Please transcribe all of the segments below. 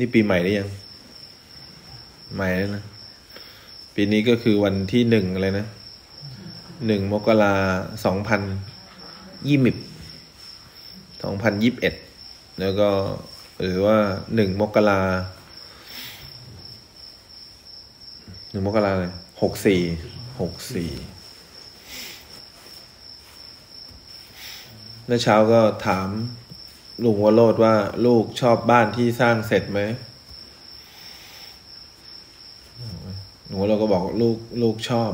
นี่ปีใหม่ได้ยัง ใหม่แล้วนะ ปีนี้ก็คือวันที่หนึ่งอะไรนะ หนึ่งมกราสองพันยี่สิบสองพันยิบเอ็ด แล้วก็ หรือว่าหนึ่งมกราหนึ่งมกราเลยหกสี่ หกสี่เมื่อเช้าก็ถาม ลุงวโรดว่าลูกชอบบ้านที่สร้างเสร็จไหมหนูเราก็บอกลูกลูกชอบ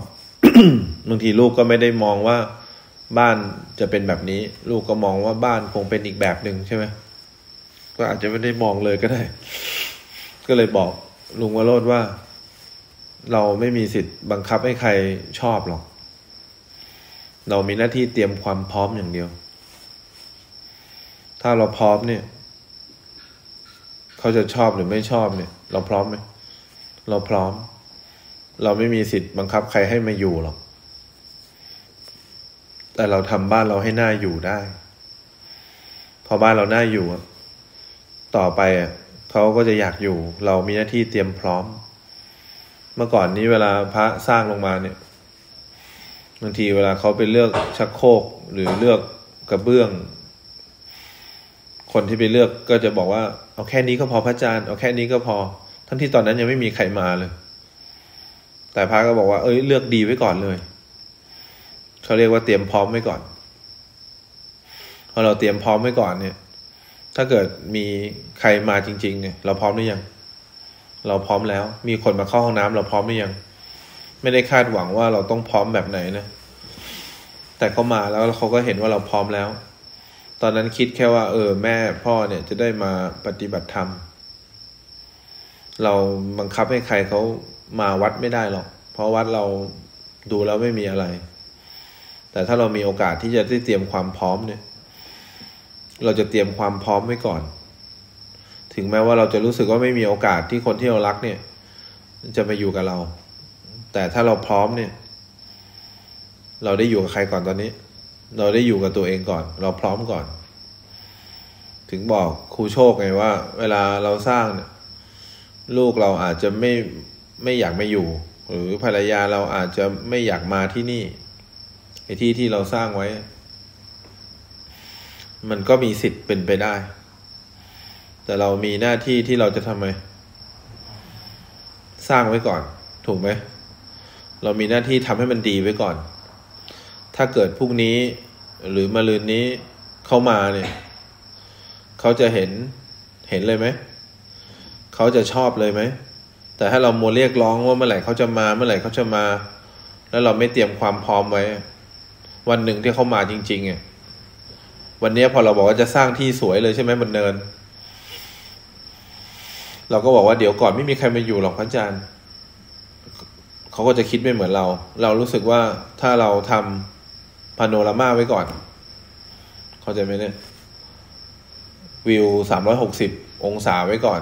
บางทีลูกก็ไม่ได้มองว่าบ้านจะเป็นแบบนี้ ลูกก็มองว่าบ้านคงเป็นอีกแบบหนึ่งใช่ไหมก็อาจจะไม่ได้มองเลยก็ได้ ก็เลยบอกลุงวโรดว่า เราไม่มีสิทธิ์บังคับให้ใครชอบหรอก เรามีหน้าที่เตรียมความพร้อมอย่างเดียว ถ้าเราพร้อมเนี่ย เขาจะชอบหรือไม่ชอบเนี่ย เราพร้อมไหมเราพร้อม เราไม่มีสิทธิ์บังคับใครให้มาอยู่หรอก แต่เราทำบ้านเราให้หน่าอยู่ได้ พอบ้านเราหน่าอยู่ต่อไปอะเขาก็จะอยากอยู่ เรามีหน้าที่เตรียมพร้อม เมื่อก่อนนี้เวลาพระสร้างลงมาเนี่ยบางทีเวลาเขาไปเลือกชักโครกหรือเลือกกระเบื้อง คนที่ไปเลือกก็จะบอกว่า เอาแค่นี้ก็พอพระอาจารย์เอาแค่นี้ก็พอ ทั้งที่ตอนนั้นยังไม่มีใครมาเลย แต่พระก็บอกว่า เอ้ยเลือกดีไว้ก่อนเลยเขาเรียกว่าเตรียมพร้อมไว้ก่อนพอเราเตรียมพร้อมไว้ก่อนเนี่ย ถ้าเกิดมีใครมาจริง ๆ เนี่ย เราพร้อมหรือยัง เราพร้อมแล้ว มีคนมาเข้าห้องน้ำเราพร้อมหรือยัง ไม่ได้คาดหวังว่าเราต้องพร้อมแบบไหนนะแต่เขามาแล้วเขาก็เห็นว่าเราพร้อมแล้ว ตอนนั้นคิดแค่ว่า เออ แม่พ่อเนี่ยจะได้มาปฏิบัติธรรม เราบังคับให้ใครเขามาวัดไม่ได้หรอก เพราะวัดเราดูแล้วไม่มีอะไร แต่ถ้าเรามีโอกาสที่จะได้เตรียมความพร้อมเนี่ย เราจะเตรียมความพร้อมไว้ก่อน ถึงแม้ว่าเราจะรู้สึกว่าไม่มีโอกาสที่คนที่เรารักเนี่ย จะมาอยู่กับเรา แต่ถ้าเราพร้อมเนี่ย เราได้อยู่กับใครก่อนตอนนี้ เราได้อยู่กับตัวเองก่อน เราพร้อมก่อน ถึงบอกครูโชคไงว่า เวลาเราสร้างเนี่ยลูกเราอาจจะไม่ไม่อยากมาอยู่ หรือภรรยาเราอาจจะไม่อยากมาที่นี่ไอ้ที่ที่เราสร้างไว้ มันก็มีสิทธิ์เป็นไปได้ แต่เรามีหน้าที่ที่เราจะทำไมสร้างไว้ก่อน ถูกไหม เรามีหน้าที่ทำให้มันดีไว้ก่อน ถ้าเกิดพรุ่งนี้ หรือมะรืนนี้เข้ามาเนี่ย เขาจะเห็นเห็นเลยไหม เขาจะชอบเลยไหม แต่ถ้าเราโมวเรียกร้องว่าเมื่อไหร่เขาจะมาเมื่อไหร่เขาจะมา แล้วเราไม่เตรียมความพร้อมไว้ วันหนึ่งที่เขามาจริงๆอะวันนี้พอเราบอกว่าจะสร้างที่สวยเลยใช่ไหมบนเนิน เราก็บอกว่าเดี๋ยวก่อนไม่มีใครมาอยู่หรอกพระอาจารย์ เขาก็จะคิดไม่เหมือนเรา เรารู้สึกว่าถ้าเราทำ พาโนรามาไว้ก่อน เข้าใจไหมเนี่ย วิวสามร้อยหกสิบองศาไว้ก่อน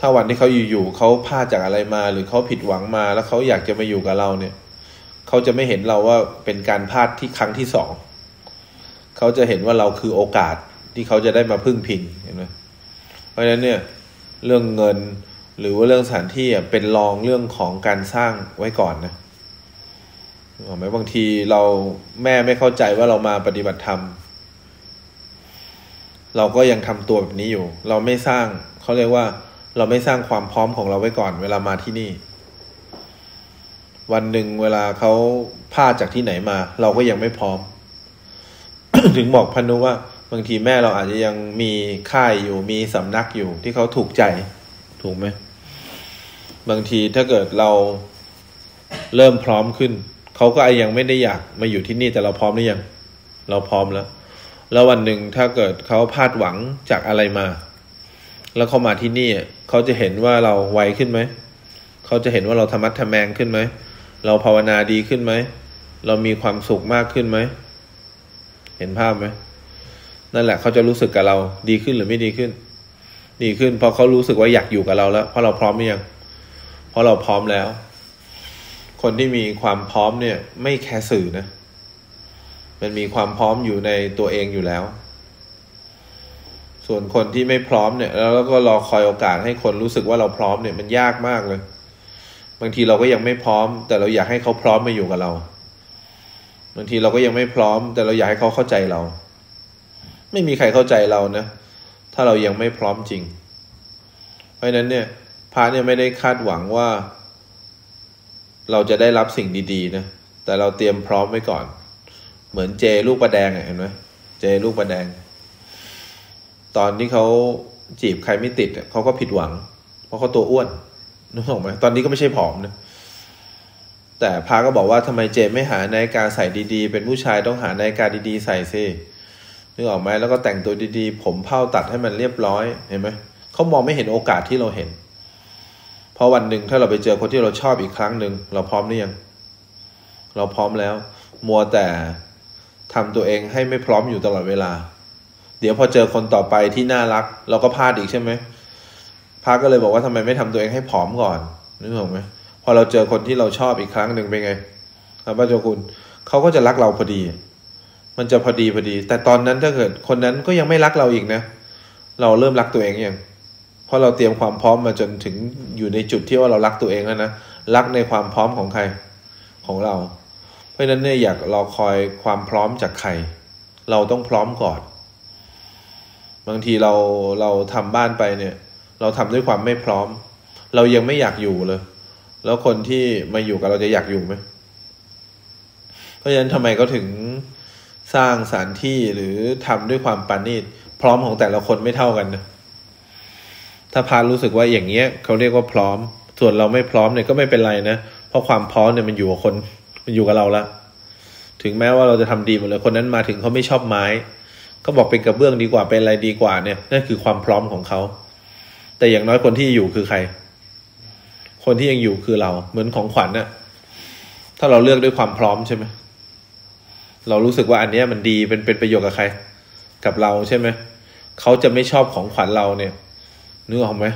ถ้าวันที่เขาอยู่ๆเขาพลาดจากอะไรมา หรือเขาผิดหวังมา แล้วเขาอยากจะมาอยู่กับเราเนี่ยเขาจะไม่เห็นเราว่าเป็นการพลาดที่ครั้งที่สองเขาจะเห็นว่าเราคือโอกาสที่เขาจะได้มาพึ่งพิงเห็นไหมเพราะฉะนั้นเนี่ย เรื่องเงินหรือว่าเรื่องสถานที่เป็นรองเรื่องของการสร้างไว้ก่อนนะเห็นไหมบางทีเราแม่ไม่เข้าใจว่าเรามาปฏิบัติธรรม เราก็ยังทำตัวแบบนี้อยู่ เราไม่สร้างเขาเรียกว่า เราไม่สร้างความพร้อมของเราไว้ก่อน เวลามาที่นี่ วันหนึ่งเวลาเขาพลาดจากที่ไหนมา เราก็ยังไม่พร้อม ถึงบอกพนุว่า บางทีแม่เราอาจจะยังมีค่ายอยู่มีสำนักอยู่ที่เขาถูกใจถูกไหมบางทีถ้าเกิดเราเริ่มพร้อมขึ้น เขาก็ยังไม่ได้อยากมาอยู่ที่นี่แต่เราพร้อมหรือยัง เราพร้อมแล้ว แล้ววันหนึ่งถ้าเกิดเขาพลาดหวังจากอะไรมา แล้วเขามาที่นี่เขาจะเห็นว่าเราไวขึ้นไหม เขาจะเห็นว่าเราธรรมัดทแมงขึ้นไหม เราภาวนาดีขึ้นไหม เรามีความสุขมากขึ้นไหม เห็นภาพไหม นั่นแหละเขาจะรู้สึกกับเราดีขึ้นหรือไม่ดีขึ้น ดีขึ้นเพราะเขารู้สึกว่าอยากอยู่กับเราแล้ว เพราะเราพร้อมหรือยัง เพราะเราพร้อมแล้ว คนที่มีความพร้อมเนี่ย ไม่แคร์สื่อนะ มันมีความพร้อมอยู่ในตัวเองอยู่แล้ว ส่วนคนที่ไม่พร้อมเนี่ย แล้วก็รอคอยโอกาสให้คนรู้สึกว่าเราพร้อมเนี่ยมันยากมากเลย บางทีเราก็ยังไม่พร้อม แต่เราอยากให้เขาพร้อมมาอยู่กับเรา บางทีเราก็ยังไม่พร้อม แต่เราอยากให้เขาเข้าใจเรา ไม่มีใครเข้าใจเรานะถ้าเรายังไม่พร้อมจริง เพราะฉะนั้นเนี่ยพระเนี่ยไม่ได้คาดหวังว่า เราจะได้รับสิ่งดีๆนะแต่เราเตรียมพร้อมไว้ก่อน เหมือนเจลูกประแดงเห็นไหมเจลูกประแดง ตอนที่เขาจีบใครไม่ติดเขาก็ผิดหวัง เพราะเขาตัวอ้วนนึกออกไหมตอนนี้ก็ไม่ใช่ผอมนะแต่พาก็บอกว่าทำไมเจไม่หานาฬิกาใส่ดีๆ เป็นผู้ชายต้องหานาฬิกาดีๆ ใส่ซินึกออกไหมแล้วก็แต่งตัวดีๆ ผมเผ้าตัดให้มันเรียบร้อยเห็นไหมเขามองไม่เห็นโอกาสที่เราเห็น เพราะวันหนึ่งถ้าเราไปเจอคนที่เราชอบอีกครั้งหนึ่งเราพร้อมหรือยัง เราพร้อมแล้ว มัวแต่ทำตัวเองให้ไม่พร้อมอยู่ตลอดเวลา เดี๋ยวพอเจอคนต่อไปที่น่ารัก เราก็พลาดอีกใช่ไหมพาก็เลยบอกว่าทำไมไม่ทำตัวเองให้ผอมก่อนนึกออกไหมพอเราเจอคนที่เราชอบอีกครั้งหนึ่งเป็นไงครับพระเจ้าคุณเขาก็จะรักเราพอดี มันจะพอดีพอดี แต่ตอนนั้นถ้าเกิดคนนั้นก็ยังไม่รักเราอีกนะ เราเริ่มรักตัวเองยัง ราะเราเตรียมความพร้อมมาจนถึงอยู่ในจุดที่ว่าเรารักตัวเองแล้วนะรักในความพร้อมของใครของเรา เพราะฉะนั้นเนี่ยอยากรอคอยความพร้อมจากใคร เราต้องพร้อมก่อน บางทีเราเราทำบ้านไปเนี่ย เราทำด้วยความไม่พร้อม เรายังไม่อยากอยู่เลย แล้วคนที่มาอยู่กับเราจะอยากอยู่ไหมเพราะฉะนั้นทำไมเขาถึงสร้างสถานที่หรือทำด้วยความปานีตพร้อมของแต่ละคนไม่เท่ากันนะ ถ้าพารู้สึกว่าอย่างเงี้ยเขาเรียกว่าพร้อม ส่วนเราไม่พร้อมเนี่ยก็ไม่เป็นไรนะ เพราะความพร้อมเนี่ยมันอยู่กับคน มันอยู่กับเราละ ถึงแม้ว่าเราจะทำดีหมดเลยคนนั้นมาถึงเขาไม่ชอบไม้ ก็บอกเป็นกระเบื้องดีกว่าเป็นอะไรดีกว่าเนี่ยนั่นคือความพร้อมของเขา แต่อย่างน้อยคนที่อยู่คือใคร คนที่ยังอยู่คือเรา เหมือนของขวัญน่ะถ้าเราเลือกด้วยความพร้อมใช่ไหมเรารู้สึกว่าอันนี้มันดีเป็นเป็นประโยชน์กับใคร กับเราใช่ไหมเขาจะไม่ชอบของขวัญเราเนี่ย นึกออกไหม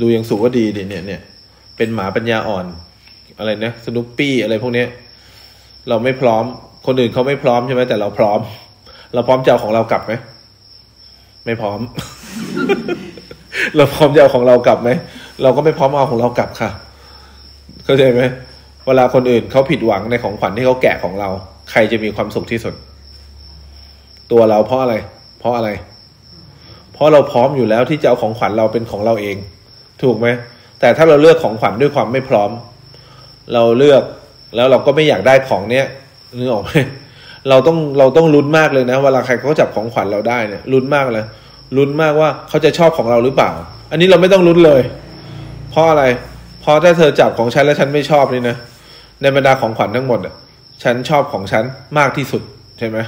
ดูยังสูว่าดีดิเนี่ยเนี่ยเป็นหมาปัญญาอ่อน อะไรนะสนุปปี้อะไรพวกเนี้ย เราไม่พร้อม คนอื่นเขาไม่พร้อมใช่ไหมแต่เราพร้อม เราพร้อมจะเอาของเรากลับไหมไม่พร้อม เราพร้อมจะเอาของเรากลับไหมเราก็ไม่พร้อมเอาของเรากลับค่ะ เข้าใจไหมเวลาคนอื่นเขาผิดหวังในของขวัญที่เขาแกะของเรา ใครจะมีความสุขที่สุด ตัวเราเพราะอะไร เพราะอะไร ราะเราพร้อมอยู่แล้วที่จะเอาของขวัญเราเป็นของเราเอง ถูกไหมแต่ถ้าเราเลือกของขวัญด้วยความไม่พร้อม เราเลือกแล้วเราก็ไม่อยากได้ของเนี้ยนึกออกไหมเราต้องเราต้องลุ้นมากเลยนะเวลาใครเขาจับของขวัญเราได้เนี่ยลุ้นมากเลยลุ้นมากว่าเขาจะชอบของเราหรือเปล่า อันนี้เราไม่ต้องลุ้นเลย เพราะอะไร เพราะถ้าเธอจับของฉันแล้วฉันไม่ชอบนี่นะในบรรดาของขวัญทั้งหมดอะฉันชอบของฉันมากที่สุดใช่ไหม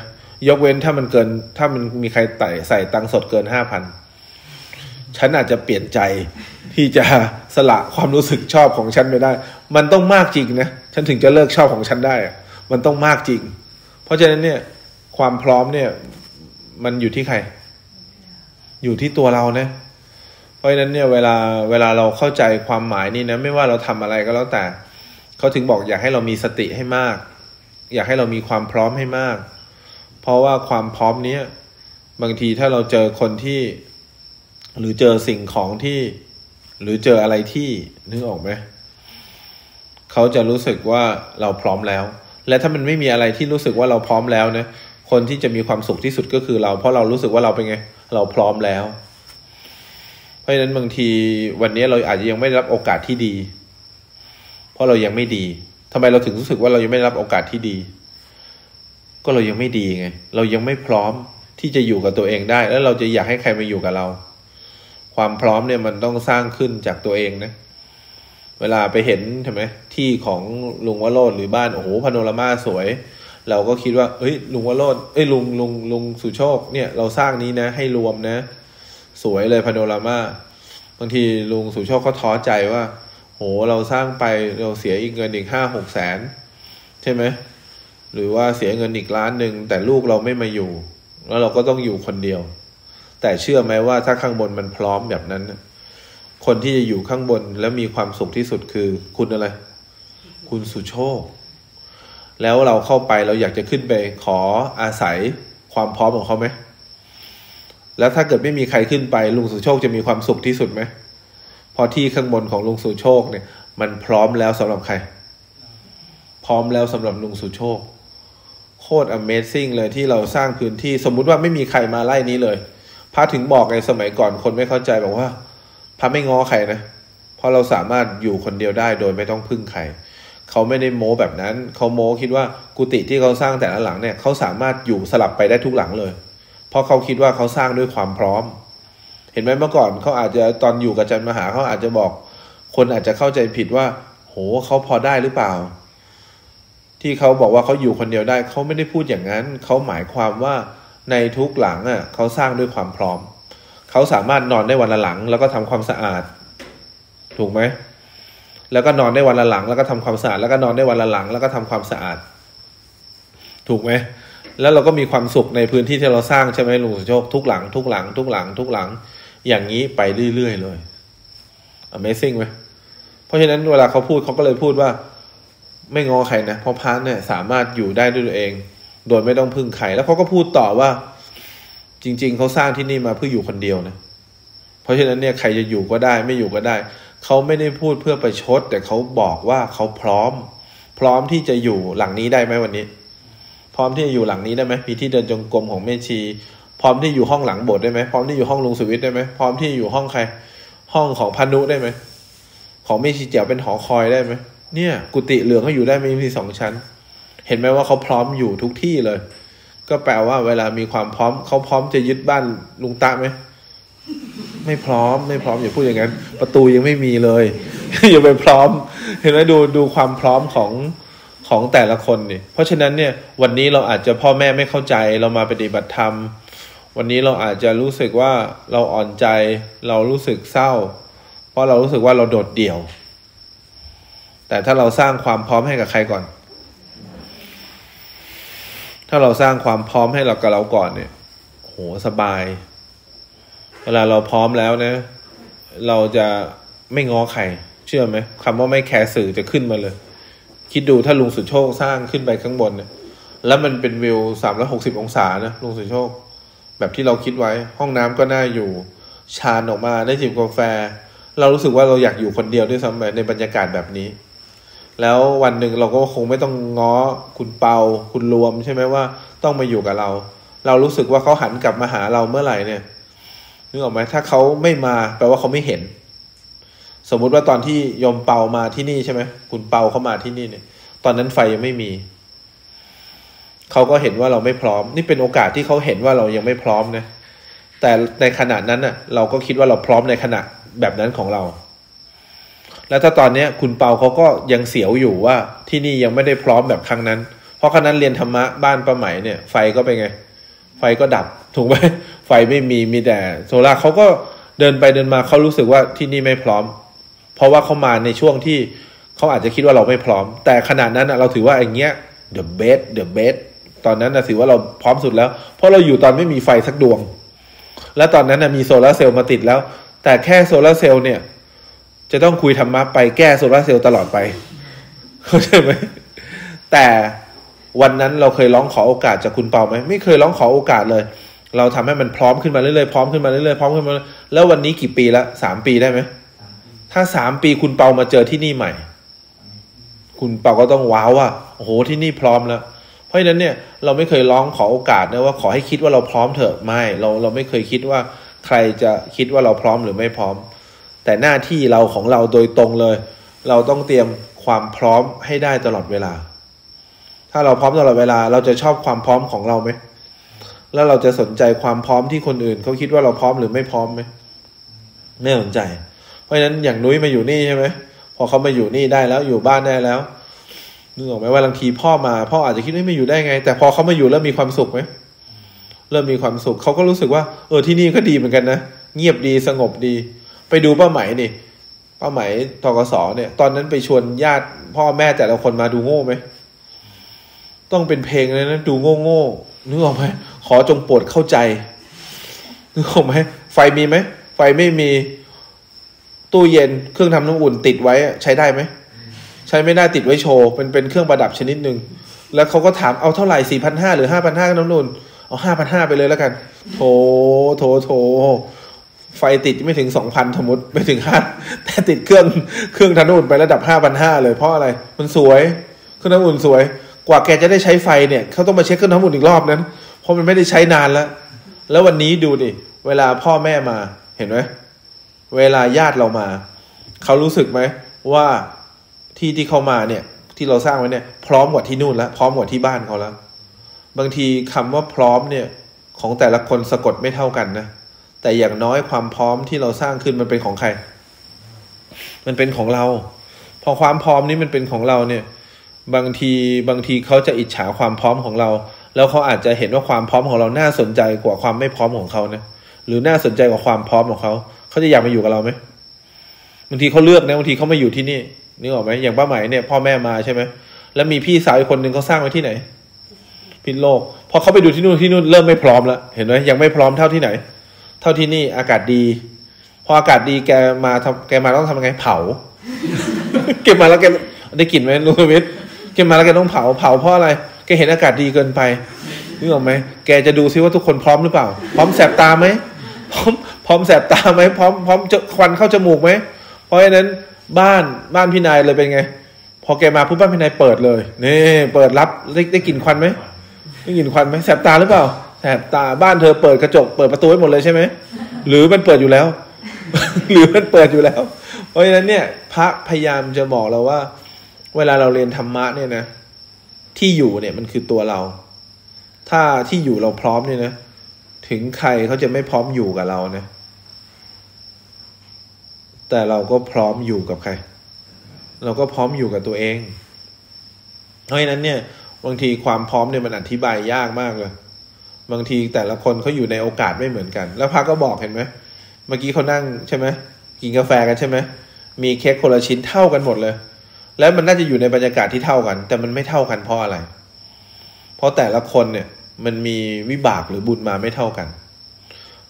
ยกเว้นถ้ามันเกิน ถ้ามันมีใครไต่ใส่ตังสดเกินห้าพันฉันอาจจะเปลี่ยนใจที่จะสละความรู้สึกชอบของฉันไม่ได้ มันต้องมากจริงนะ ฉันถึงจะเลิกชอบของฉันได้ มันต้องมากจริง เพราะฉะนั้นเนี่ย ความพร้อมเนี่ย มันอยู่ที่ใคร อยู่ที่ตัวเรานะ เพราะฉะนั้นเนี่ยเวลาเวลาเราเข้าใจความหมายนี่นะ ไม่ว่าเราทำอะไรก็แล้วแต่ เขาถึงบอกอยากให้เรามีสติให้มาก อยากให้เรามีความพร้อมให้มาก เพราะว่าความพร้อมเนี้ยบางทีถ้าเราเจอคนที่ หรือเจอสิ่งของที่ หรือเจออะไรที่นึกออกไหมเขาจะรู้สึกว่าเราพร้อมแล้ว และถ้ามันไม่มีอะไรที่รู้สึกว่าเราพร้อมแล้วนะคนที่จะมีความสุขที่สุดก็คือเรา เพราะเรารู้สึกว่าเราเป็นไง เราพร้อมแล้ว เพราะฉะนั้นบางทีวันนี้เราอาจจะยังไม่ได้รับโอกาสที่ดี เพราะเรายังไม่ดีทำไมเราถึงรู้สึกว่าเรายังไม่ได้รับโอกาสที่ดี ก็เรายังไม่ดีไง เรายังไม่พร้อมที่จะอยู่กับตัวเองได้ แล้วเราจะอยากให้ใครมาอยู่กับเรา ความพร้อมเนี่ยมันต้องสร้างขึ้นจากตัวเองนะ เวลาไปเห็นใช่ไหมที่ของลุงวโรดหรือบ้านโอ้โหพาโนรามาสวย เราก็คิดว่าเอ้ย ลุงวโรดเอ้ยลุงลุงลุงสุโชค เนี่ยเราสร้างนี้นะ ให้รวมนะ สวยเลยพาโนรามาบางทีลุงสุโชคก็ท้อใจว่าโหเราสร้างไปเราเสียอีกเงินอีกห้าหกแสน ใช่ไหม หรือว่าเสียเงินอีกล้านหนึ่งแต่ลูกเราไม่มาอยู่ แล้วเราก็ต้องอยู่คนเดียว แต่เชื่อไหมว่าถ้าข้างบนมันพร้อมแบบนั้น คนที่จะอยู่ข้างบนแล้วมีความสุขที่สุดคือ คุณอะไร คุณสุโชค แล้วเราเข้าไปเราอยากจะขึ้นไปขออาศัยความพร้อมของเขาไหมแล้วถ้าเกิดไม่มีใครขึ้นไป ลุงสุโชคจะมีความสุขที่สุดไหมพอที่ข้างบนของลุงสุโชคเนี่ย มันพร้อมแล้วสำหรับใคร พร้อมแล้วสำหรับลุงสุโชค ตร Amazing เลยที่เราสร้างพื้นที่สมมุติว่าไม่มีใครมาไล่นี้เลยพระถึงบอกในสมัยก่อนคนไม่เข้าใจบอกว่าพระไม่ง้อใครนะเพราะเราสามารถอยู่คนเดียวได้โดยไม่ต้องพึ่งใครเขาไม่ได้โม้แบบนั้นเขาโม้คิดว่ากุฏิที่เขาสร้างแต่ละหลังเนี่ยเขาสามารถอยู่สลับไปได้ทุกหลังเลย เพราะเขาคิดว่าเขาสร้างด้วยความพร้อม เห็นไหมเมื่อก่อนเขาอาจจะตอนอยู่กับจันมหาเขาอาจจะบอก คนอาจจะเข้าใจผิดว่า โหเขาพอได้หรือเปล่า ที่เขาบอกว่าเขาอยู่คนเดียวได้เขาไม่ได้พูดอย่างนั้น เขาหมายความว่าในทุกหลังอะเขาสร้างด้วยความพร้อม เขาสามารถนอนได้วันละหลัง แล้วก็ทำความสะอาด ถูกไหมแล้วก็นอนได้วันละหลัง แล้วก็ทำความสะอาด แล้วก็นอนได้วันละหลัง แล้วก็ทำความสะอาด ถูกไหมแล้วเราก็มีความสุขในพื้นที่ที่เราสร้างใช่ไหมลุงสุโชคทุกหลัง ทุกหลัง ทุกหลัง ทุกหลัง อย่างนี้ไปเรื่อยๆเลย Amazing ไหมเพราะฉะนั้นเวลาเขาพูดเขาก็เลยพูดว่า ไม่งอใครนะเพราะพระเนี่ยสามารถอยู่ได้ด้วยตัวเอง โดยไม่ต้องพึ่งใครแล้วเขาก็พูดต่อว่า จริง ๆเขาสร้างที่นี่มาเพื่ออยู่คนเดียวนะเพราะฉะนั้นเนี่ยใครจะอยู่ก็ได้ไม่อยู่ก็ได้ เขาไม่ได้พูดเพื่อประชด แต่เขาบอกว่าเขาพร้อม พร้อมที่จะอยู่หลังนี้ได้ไหมวันนี้ พร้อมที่จะอยู่หลังนี้ได้ไหมมีที่เดินจงกรมของแม่ชี พร้อมที่อยู่ห้องหลังโบสถ์ได้ไหมพร้อมที่อยู่ห้องลุงสุวิทย์ได้ไหมพร้อมที่อยู่ห้องใคร ห้องของพานุได้ไหมของแม่ชีเจียวเป็นหอคอยได้ไหม เนี่ย กุฏิเหลืองเขาอยู่ได้ไม่มีสองชั้น เห็นไหมว่าเขาพร้อมอยู่ทุกที่เลย ก็แปลว่าเวลามีความพร้อมเขาพร้อมจะยึดบ้านลุงตาไหมไม่พร้อมไม่พร้อมอย่าพูดอย่างนั้น ประตูยังไม่มีเลย อย่าไปพร้อม เห็นไหมดูดูความพร้อมของของแต่ละคนนี่เพราะฉะนั้นเนี่ยวันนี้เราอาจจะพ่อแม่ไม่เข้าใจเรามาปฏิบัติธรรม วันนี้เราอาจจะรู้สึกว่าเราอ่อนใจ เรารู้สึกเศร้า เพราะเรารู้สึกว่าเราโดดเดี่ยว แต่ถ้าเราสร้างความพร้อมให้กับใครก่อน ถ้าเราสร้างความพร้อมให้เรากับเราก่อนเนี่ย โหสบาย เวลาเราพร้อมแล้วนะ เราจะไม่ง้อใคร เชื่อไหมคำว่าไม่แคร์สื่อจะขึ้นมาเลย คิดดูถ้าลุงสุโชคสร้างขึ้นไปข้างบนเนี่ย แล้วมันเป็นวิวสามร้อหกสิบองศานะลุงสุโชค แบบที่เราคิดไว้ ห้องน้ำก็น่าอยู่ ชานออกมาได้จิบกาแฟเรารู้สึกว่าเราอยากอยู่คนเดียวด้วยซ้ำไปในบรรยากาศแบบนี้ แล้ววันหนึ่งเราก็คงไม่ต้องง้อคุณเปาคุณรวมใช่ไหมว่าต้องมาอยู่กับเรา เรารู้สึกว่าเขาหันกลับมาหาเราเมื่อไหร่เนี่ยนึกออกไหมถ้าเขาไม่มาแปลว่าเขาไม่เห็น สมมุติว่าตอนที่ยมเปามาที่นี่ใช่ไหมคุณเปาเขามาที่นี่เนี่ย ตอนนั้นไฟยังไม่มีเขาก็เห็นว่าเราไม่พร้อม นี่เป็นโอกาสที่เขาเห็นว่าเรายังไม่พร้อมนะแต่ในขณะนั้นน่ะ เราก็คิดว่าเราพร้อมในขณะแบบนั้นของเรา แล้วถ้าตอนเนี้ยคุณเปาเขาก็ยังเสียวอยู่ว่าที่นี่ยังไม่ได้พร้อมแบบครั้งนั้น เพราะครั้งนั้นเรียนธรรมะบ้านป้าไหมเนี่ย ไฟก็เป็นไง ไฟก็ดับถูกไหมไฟไม่มีมีแต่โซล่าเขาก็เดินไปเดินมาเขารู้สึกว่าที่นี่ไม่พร้อม เพราะว่าเขามาในช่วงที่เขาอาจจะคิดว่าเราไม่พร้อม แต่ขนาดนั้นเราถือว่าอย่างเงี้ย the best the best ตอนนั้นนะถือว่าเราพร้อมสุดแล้ว เพราะเราอยู่ตอนไม่มีไฟสักดวง แล้วตอนนั้นนะมีโซลาเซลล์มาติดแล้ว แต่แค่โซลาเซลล์เนี่ย จะต้องคุยธรรมะไปแก้โซลาเซลล์ตลอดไป เข้าใจไหมแต่วันนั้นเราเคยร้องขอโอกาสจากคุณเปาไหมไม่เคยร้องขอโอกาสเลย เราทำให้มันพร้อมขึ้นมาเรื่อยๆพร้อมขึ้นมาเรื่อยๆพร้อมขึ้นมาแล้ววันนี้กี่ปีละสามปีได้ไหมถ้าสามปีคุณเปามาเจอที่นี่ใหม่ คุณเปาก็ต้องว้าวว่าโอ้โหที่นี่พร้อมแล้ว เพราะฉะนั้นเนี่ยเราไม่เคยร้องขอโอกาสนะว่าขอให้คิดว่าเราพร้อมเถอะไม่ เราเราไม่เคยคิดว่าใครจะคิดว่าเราพร้อมหรือไม่พร้อม แต่หน้าที่เราของเราโดยตรงเลย เราต้องเตรียมความพร้อมให้ได้ตลอดเวลา ถ้าเราพร้อมตลอดเวลา เราจะชอบความพร้อมของเราไหม แล้วเราจะสนใจความพร้อมที่คนอื่น เขาคิดว่าเราพร้อมหรือไม่พร้อมไหมไม่สนใจ เพราะฉะนั้นอย่างนุ้ยมาอยู่นี่ใช่ไหมพอเขามาอยู่นี่ได้แล้วอยู่บ้านได้แล้วนึกออกไหมว่าบางทีพ่อมาพ่ออาจจะคิดว่าไม่อยู่ได้ไง แต่พอเขามาอยู่แล้วมีความสุขไหมเริ่มมีความสุขเขาก็รู้สึกว่า เออที่นี่ก็ดีเหมือนกันนะเงียบดีสงบดี ไปดูป้าไหมนี่ป้าไหมทกศเนี่ย ตอนนั้นไปชวนญาติพ่อแม่แต่ละคนมาดูโง่ไหมต้องเป็นเพลงเลยนะดูโง่โง่นึกออกไหมขอจงโปรดเข้าใจนึกออกไหมไฟมีไหมไฟไม่มีตู้เย็นเครื่องทำน้ำอุ่นติดไว้ใช้ได้ไหมใช้ไม่ได้ติดไว้โชว์เป็นเป็นเครื่องประดับชนิดหนึ่งแล้วเขาก็ถามเอาเท่าไหร่สี่พันห้าหรือห้าพันห้าน้ำนุ่นเอาห้าพันห้าไปเลยแล้วกัน โถโถโถ ไฟติดไม่ถึงสองพันสมมติไม่ถึงห้าแต่ติดเครื่องเครื่องทันอุ่นไประดับห้าพันห้าเลยเพราะอะไร มันสวย เครื่องทำอุ่นสวย กว่าแกจะได้ใช้ไฟเนี่ยเขาต้องมาเช็คเครื่องทำอุ่นอีกรอบนั้น เพราะมันไม่ได้ใช้นานแล้ว แล้ววันนี้ดูดิเวลาพ่อแม่มาเห็นไหมเวลาญาติเรามาเขารู้สึกไหมว่าที่ที่เขามาเนี่ย ที่เราสร้างไว้เนี่ย พร้อมกว่าที่นู่นแล้วพร้อมกว่าที่บ้านเขาแล้ว บางทีคำว่าพร้อมเนี่ย ของแต่ละคนสะกดไม่เท่ากันนะ แต่อย่างน้อยความพร้อมที่เราสร้างขึ้นมันเป็นของใคร มันเป็นของเรา พอความพร้อมนี้มันเป็นของเราเนี่ย บางทีบางทีเขาจะอิจฉาความพร้อมของเรา แล้วเขาอาจจะเห็นว่าความพร้อมของเราน่าสนใจกว่าความไม่พร้อมของเขานะหรือน่าสนใจกว่าความพร้อมของเขาเขาจะอยากมาอยู่กับเราไหมบางทีเขาเลือกนะบางทีเขามาอยู่ที่นี่นึกออกไหมอย่างป้าใหมเนี่ยพ่อแม่มาใช่ไหมแล้วมีพี่สาวอีกคนหนึ่งเขาสร้างไว้ที่ไหน พิษโลกพอเขาไปดูที่นู่นที่นู่นเริ่มไม่พร้อมแล้วเห็นไหมยังไม่พร้อมเท่าที่ไหน เท่าที่นี่อากาศดี พออากาศดีแกมาทำแกมาต้องทำยังไงเผา เก็บมาแล้วแกได้กลิ่นไหมลุงวิทย์เก็บมาแล้วแกต้องเผาเผาเพราะอะไรแกเห็นอากาศดีเกินไปนึกออกไหมแกจะดูซิว่าทุกคนพร้อมหรือเปล่า พร้อมแสบตาไหมพร้อมพร้อมแสบตาไหมพร้อมพร้อมจะควันเข้าจมูกไหมเพราะฉะนั้นบ้านบ้านพี่นายเลยเป็นไง พอแกมาปุ๊บบ้านพี่นายเปิดเลยนี่เปิดรับได้ได้กลิ่นควันไหมได้กลิ่นควันไหมแสบตาหรือเปล่า แสบตาบ้านเธอเปิดกระจกเปิดประตูไว้หมดเลยใช่ไหมหรือมันเปิดอยู่แล้ว หรือมันเปิดอยู่แล้ว เพราะฉะนั้นเนี่ยพระพยายามจะบอกเราว่า เวลาเราเรียนธรรมะเนี่ยนะที่อยู่เนี่ยมันคือตัวเรา ถ้าที่อยู่เราพร้อมเนี่ยนะถึงใครเขาจะไม่พร้อมอยู่กับเรานะแต่เราก็พร้อมอยู่กับใคร เราก็พร้อมอยู่กับตัวเอง เพราะฉะนั้นเนี่ยบางทีความพร้อมเนี่ยมันอธิบายยากมากเลย บางทีแต่ละคนเขาอยู่ในโอกาสไม่เหมือนกัน แล้วพระก็บอกเห็นไหมเมื่อกี้เขานั่งใช่ไหมกินกาแฟกันใช่ไหมมีเค้กคนละชิ้นเท่ากันหมดเลย แล้วมันน่าจะอยู่ในบรรยากาศที่เท่ากัน แต่มันไม่เท่ากันเพราะอะไร เพราะแต่ละคนเนี่ยมันมีวิบากหรือบุญมาไม่เท่ากัน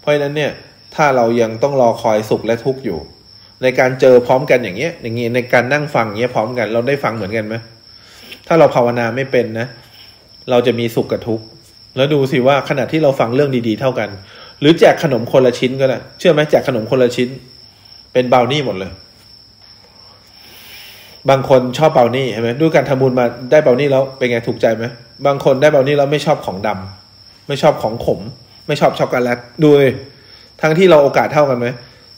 เพราะฉะนั้นเนี่ยถ้าเรายังต้องรอคอยสุขและทุกข์อยู่ ในการเจอพร้อมกันอย่างเงี้ย อย่างเงี้ยในการนั่งฟังเงี้ยพร้อมกัน เราได้ฟังเหมือนกันไหมถ้าเราภาวนาไม่เป็นนะ เราจะมีสุขกับทุกข์ แล้วดูสิว่าขณะที่เราฟังเรื่องดีๆเท่ากัน หรือแจกขนมคนละชิ้นก็ได้เชื่อไหมแจกขนมคนละชิ้น เป็นเบลนี่หมดเลย บางคนชอบเบลนี่ใช่ไหมด้วยการทำบุญมาได้เบลนี่แล้วเป็นไงถูกใจไหมบางคนได้เบลนี่แล้วไม่ชอบของดำไม่ชอบของขม ไม่ชอบช็อกโกแลตดูเลยทั้งที่เราโอกาสเท่ากันไหม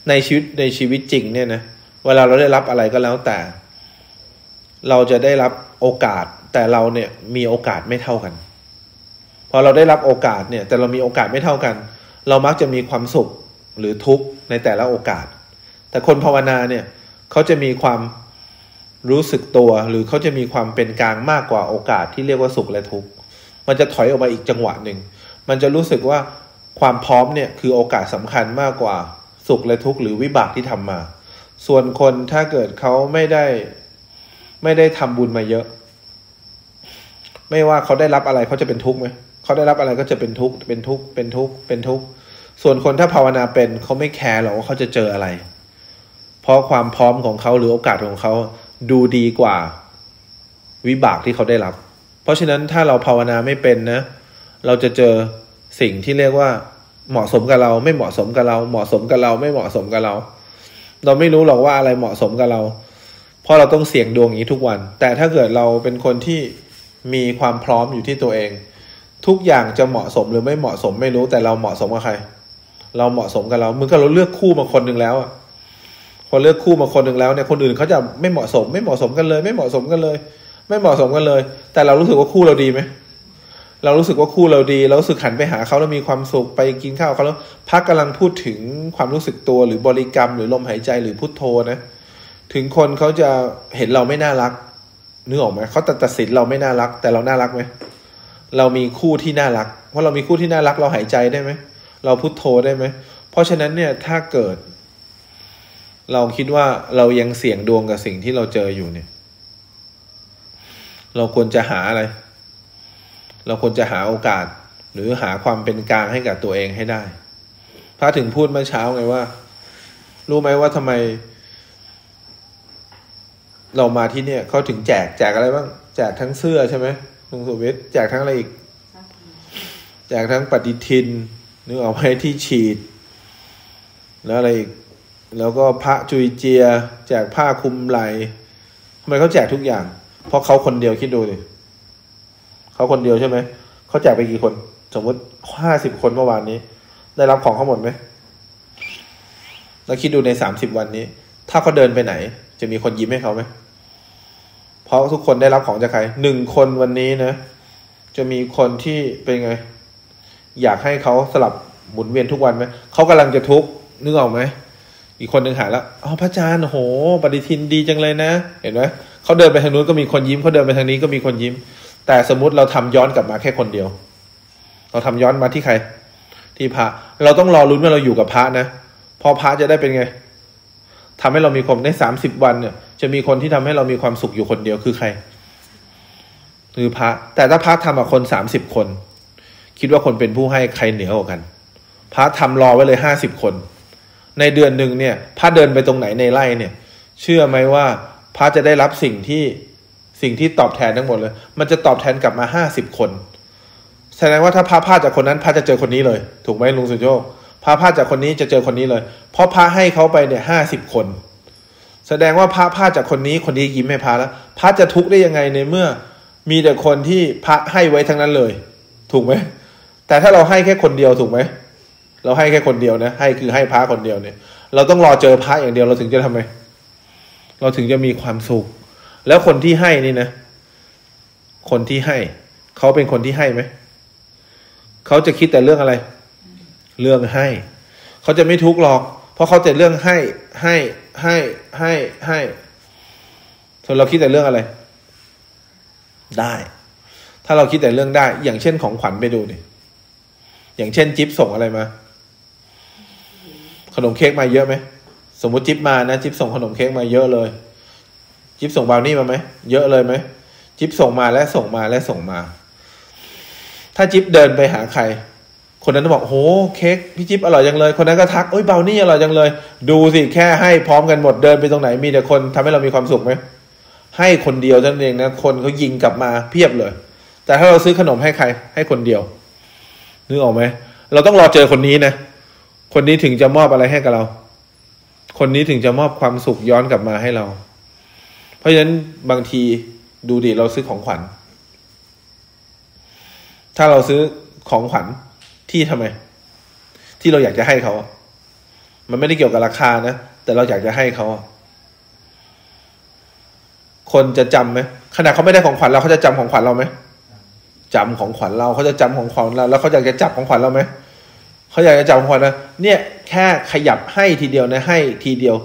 ในชีวิตในชีวิตจริงเนี่ยนะเวลาเราได้รับอะไรก็แล้วแต่ เราจะได้รับโอกาสแต่เราเนี่ยมีโอกาสไม่เท่ากัน อเราได้รับโอกาสเนี่ยแต่เรามีโอกาสไม่เท่ากัน เรามักจะมีความสุขหรือทุกข์ในแต่ละโอกาส แต่คนภาวนาเนี่ยเขาจะมีความรู้สึกตัว หรือเขาจะมีความเป็นกลางมากกว่าโอกาสที่เรียกว่าสุขและทุกข์มันจะถอยออกมาอีกจังหวะหนึ่งมันจะรู้สึกว่าความพร้อมเนี่ยคือโอกาสสำคัญมากกว่าสุขและทุกข์หรือวิบากที่ทำมา ส่วนคนถ้าเกิดเขาไม่ได้ไม่ได้ทำบุญมาเยอะ ไม่ว่าเขาได้รับอะไรเขาจะเป็นทุกข์ไหม เขาได้รับอะไรก็จะเป็นทุกข์เป็นทุกข์เป็นทุกข์เป็นทุกข์ส่วนคนถ้าภาวนาเป็นเขาไม่แคร์หรอกว่าเขาจะเจออะไร เพราะความพร้อมของเขาหรือโอกาสของเขาดูดีกว่า วิบากที่เขาได้รับ เพราะฉะนั้นถ้าเราภาวนาไม่เป็นนะ เราจะเจอสิ่งที่เรียกว่า เหมาะสมกับเรา ไม่เหมาะสมกับเรา เหมาะสมกับเรา ไม่เหมาะสมกับเรา เราไม่รู้หรอกว่าอะไรเหมาะสมกับเรา เพราะเราต้องเสี่ยงดวงอย่างนี้ทุกวัน แต่ถ้าเกิดเราเป็นคนที่มีความพร้อมอยู่ที่ตัวเอง ทุกอย่างจะเหมาะสมหรือไม่เหมาะสมไม่รู้แต่เราเหมาะสมกับใคร เราเหมาะสมกับเราเหมือนกับเราเลือกคู่มาคนหนึ่งแล้วอะพอเลือกคู่มาคนหนึ่งแล้วเนี่ยคนอื่นเขาจะไม่เหมาะสม ไม่เหมาะสมกันเลย ไม่เหมาะสมกันเลย ไม่เหมาะสมกันเลย แต่เรารู้สึกว่าคู่เราดีไหมเรารู้สึกว่าคู่เราดีเราสึกหันไปหาเขาแล้วมีความสุขไปกินข้าวเขาแล้วพักกำลังพูดถึงความรู้สึกตัวหรือบริกรรม หรือลมหายใจหรือพุทโธนะ ถึงคนเขาจะเห็นเราไม่น่ารักนึกออกไหมเขาตัดสินเราไม่น่ารัก แต่เราน่ารักไหม เรามีคู่ที่น่ารักเพราะเรามีคู่ที่น่ารักเราหายใจได้ไหมเราพุทโธได้ไหมเพราะฉะนั้นเนี่ยถ้าเกิด เราคิดว่าเรายังเสี่ยงดวงกับสิ่งที่เราเจออยู่เนี่ย เราควรจะหาอะไร เราควรจะหาโอกาส หรือหาความเป็นกลางให้กับตัวเองให้ได้พระถึงพูดเมื่อเช้าไงว่า รู้ไหมว่าทำไม เรามาที่เนี่ยเขาถึงแจกแจกอะไรบ้าง แจกทั้งเสื้อใช่ไหม ลุงสุวิทย์แจกทั้งอะไรอีกแแจกทั้งปฏิทินนึกออกไหมที่ฉีด แล้วอะไรอีก แล้วก็พระจุยเจีย แจกผ้าคลุมไหลทำไมเขาแจกทุกอย่าง เพราะเขาคนเดียวคิดดูดิเขาคนเดียวใช่ไหมเขาแจกไปกี่คน สมมติห้าสิบคนเมื่อวานนี้ ได้รับของเขาหมดไหมแล้วคิดดูในสามสิบวันนี้ ถ้าเขาเดินไปไหน จะมีคนยิ้มให้เขาไหม เพราะทุกคนได้รับของจากใครหนึ่งคนวันนี้นะ จะมีคนที่เป็นไง อยากให้เขาสลับหมุนเวียนทุกวันไหมเขากำลังจะทุกข์นึกออกไหมอีกคนหนึ่งหายแล้วอ๋อพระอาจารย์โห ปฏิทินดีจังเลยนะ เห็นไหมเขาเดินไปทางนู้นก็มีคนยิ้มเขาเดินไปทางนี้ก็มีคนยิ้ม แต่สมมติเราทำย้อนกลับมาแค่คนเดียว เราทำย้อนมาที่ใคร ที่พระ เราต้องรอรุ้นว่าเราอยู่กับพระนะพอพระจะได้เป็นไงทำให้เรามีความในสามสิบวันเนี่ย จะมีคนที่ทำให้เรามีความสุขอยู่คนเดียวคือใคร คือพระ แต่ถ้าพระทำกับคนสามสิบคน คิดว่าคนเป็นผู้ให้ใครเหนือกว่ากัน พระทำรอไว้เลยห้าสิบคน ในเดือนหนึ่งเนี่ย พระเดินไปตรงไหนในไร่เนี่ย เชื่อไหมว่าพระจะได้รับสิ่งที่สิ่งที่ตอบแทนทั้งหมดเลย มันจะตอบแทนกลับมาห้าสิบคน แสดงว่าถ้าพระพลาดจากคนนั้นพระจะเจอคนนี้เลย ถูกไหมลุงสุโชคพระพลาดจากคนนี้จะเจอคนนี้เลย เพราะพระให้เขาไปเนี่ยห้าสิบคน แสดงว่าพระพลาดจากคนนี้คนนี้ยิ้มให้พระแล้วพระจะทุกข์ได้ยังไงในเมื่อ มีแต่คนที่พระให้ไว้ทั้งนั้นเลย ถูกไหมแต่ถ้าเราให้แค่คนเดียวถูกไหมเราให้แค่คนเดียวนะให้คือให้พระคนเดียวเนี่ย เราต้องรอเจอพระอย่างเดียวเราถึงจะทำไม เราถึงจะมีความสุข แล้วคนที่ให้นี่นะ คนที่ให้ เขาเป็นคนที่ให้ไหมเขาจะคิดแต่เรื่องอะไร เรื่องให้ เขาจะไม่ทุกข์หรอก เพราะเขาแต่เรื่องให้ให้ให้ให้ให้ส่วนเราคิดแต่เรื่องอะไร ได้ ถ้าเราคิดแต่เรื่องได้ อย่างเช่นของขวัญไปดูดิอย่างเช่นจิ๊บส่งอะไรมา ขนมเค้กมาเยอะไหมสมมติจิ๊บมานะจิ๊บส่งขนมเค้กมาเยอะเลย จิ๊บส่งบราวนี่มาไหมเยอะเลยไหมจิ๊บส่งมาและส่งมาและส่งมา ถ้าจิ๊บเดินไปหาใคร คนนั้นบอกโอ้เค้กพี่จิ๊บอร่อยจังเลย คนนั้นก็ทักโอ้ยเบานี่อร่อยจังเลย ดูสิแค่ให้พร้อมกันหมดเดินไปตรงไหนมีแต่คนทำให้เรามีความสุขไหมให้คนเดียวท่านั้นเองนะคนเขายิงกลับมาเพียบเลย แต่ถ้าเราซื้อขนมให้ใคร ให้คนเดียวนึกออกไหมเราต้องรอเจอคนนี้นะคนนี้ถึงจะมอบอะไรให้กับเรา คนนี้ถึงจะมอบความสุขย้อนกลับมาให้เรา เพราะฉะนั้นบางทีดูดิเราซื้อของขวัญ ถ้าเราซื้อของขวัญ ที่ทำไม ที่เราอยากจะให้เขามันไม่ได้เกี่ยวกับราคานะ แต่เราอยากจะให้เขาคนจะจำไหมขณะเขาไม่ได้ของขวัญเราเขาจะจำของขวัญเราไหมจำของขวัญเราเขาจะจำของขวัญเราแล้วเขาอยากจะจับของขวัญเราไหมเขาอยากจะจับของขวัญนะเนี่ยแค่ขยับให้ทีเดียวนะให้ทีเดียว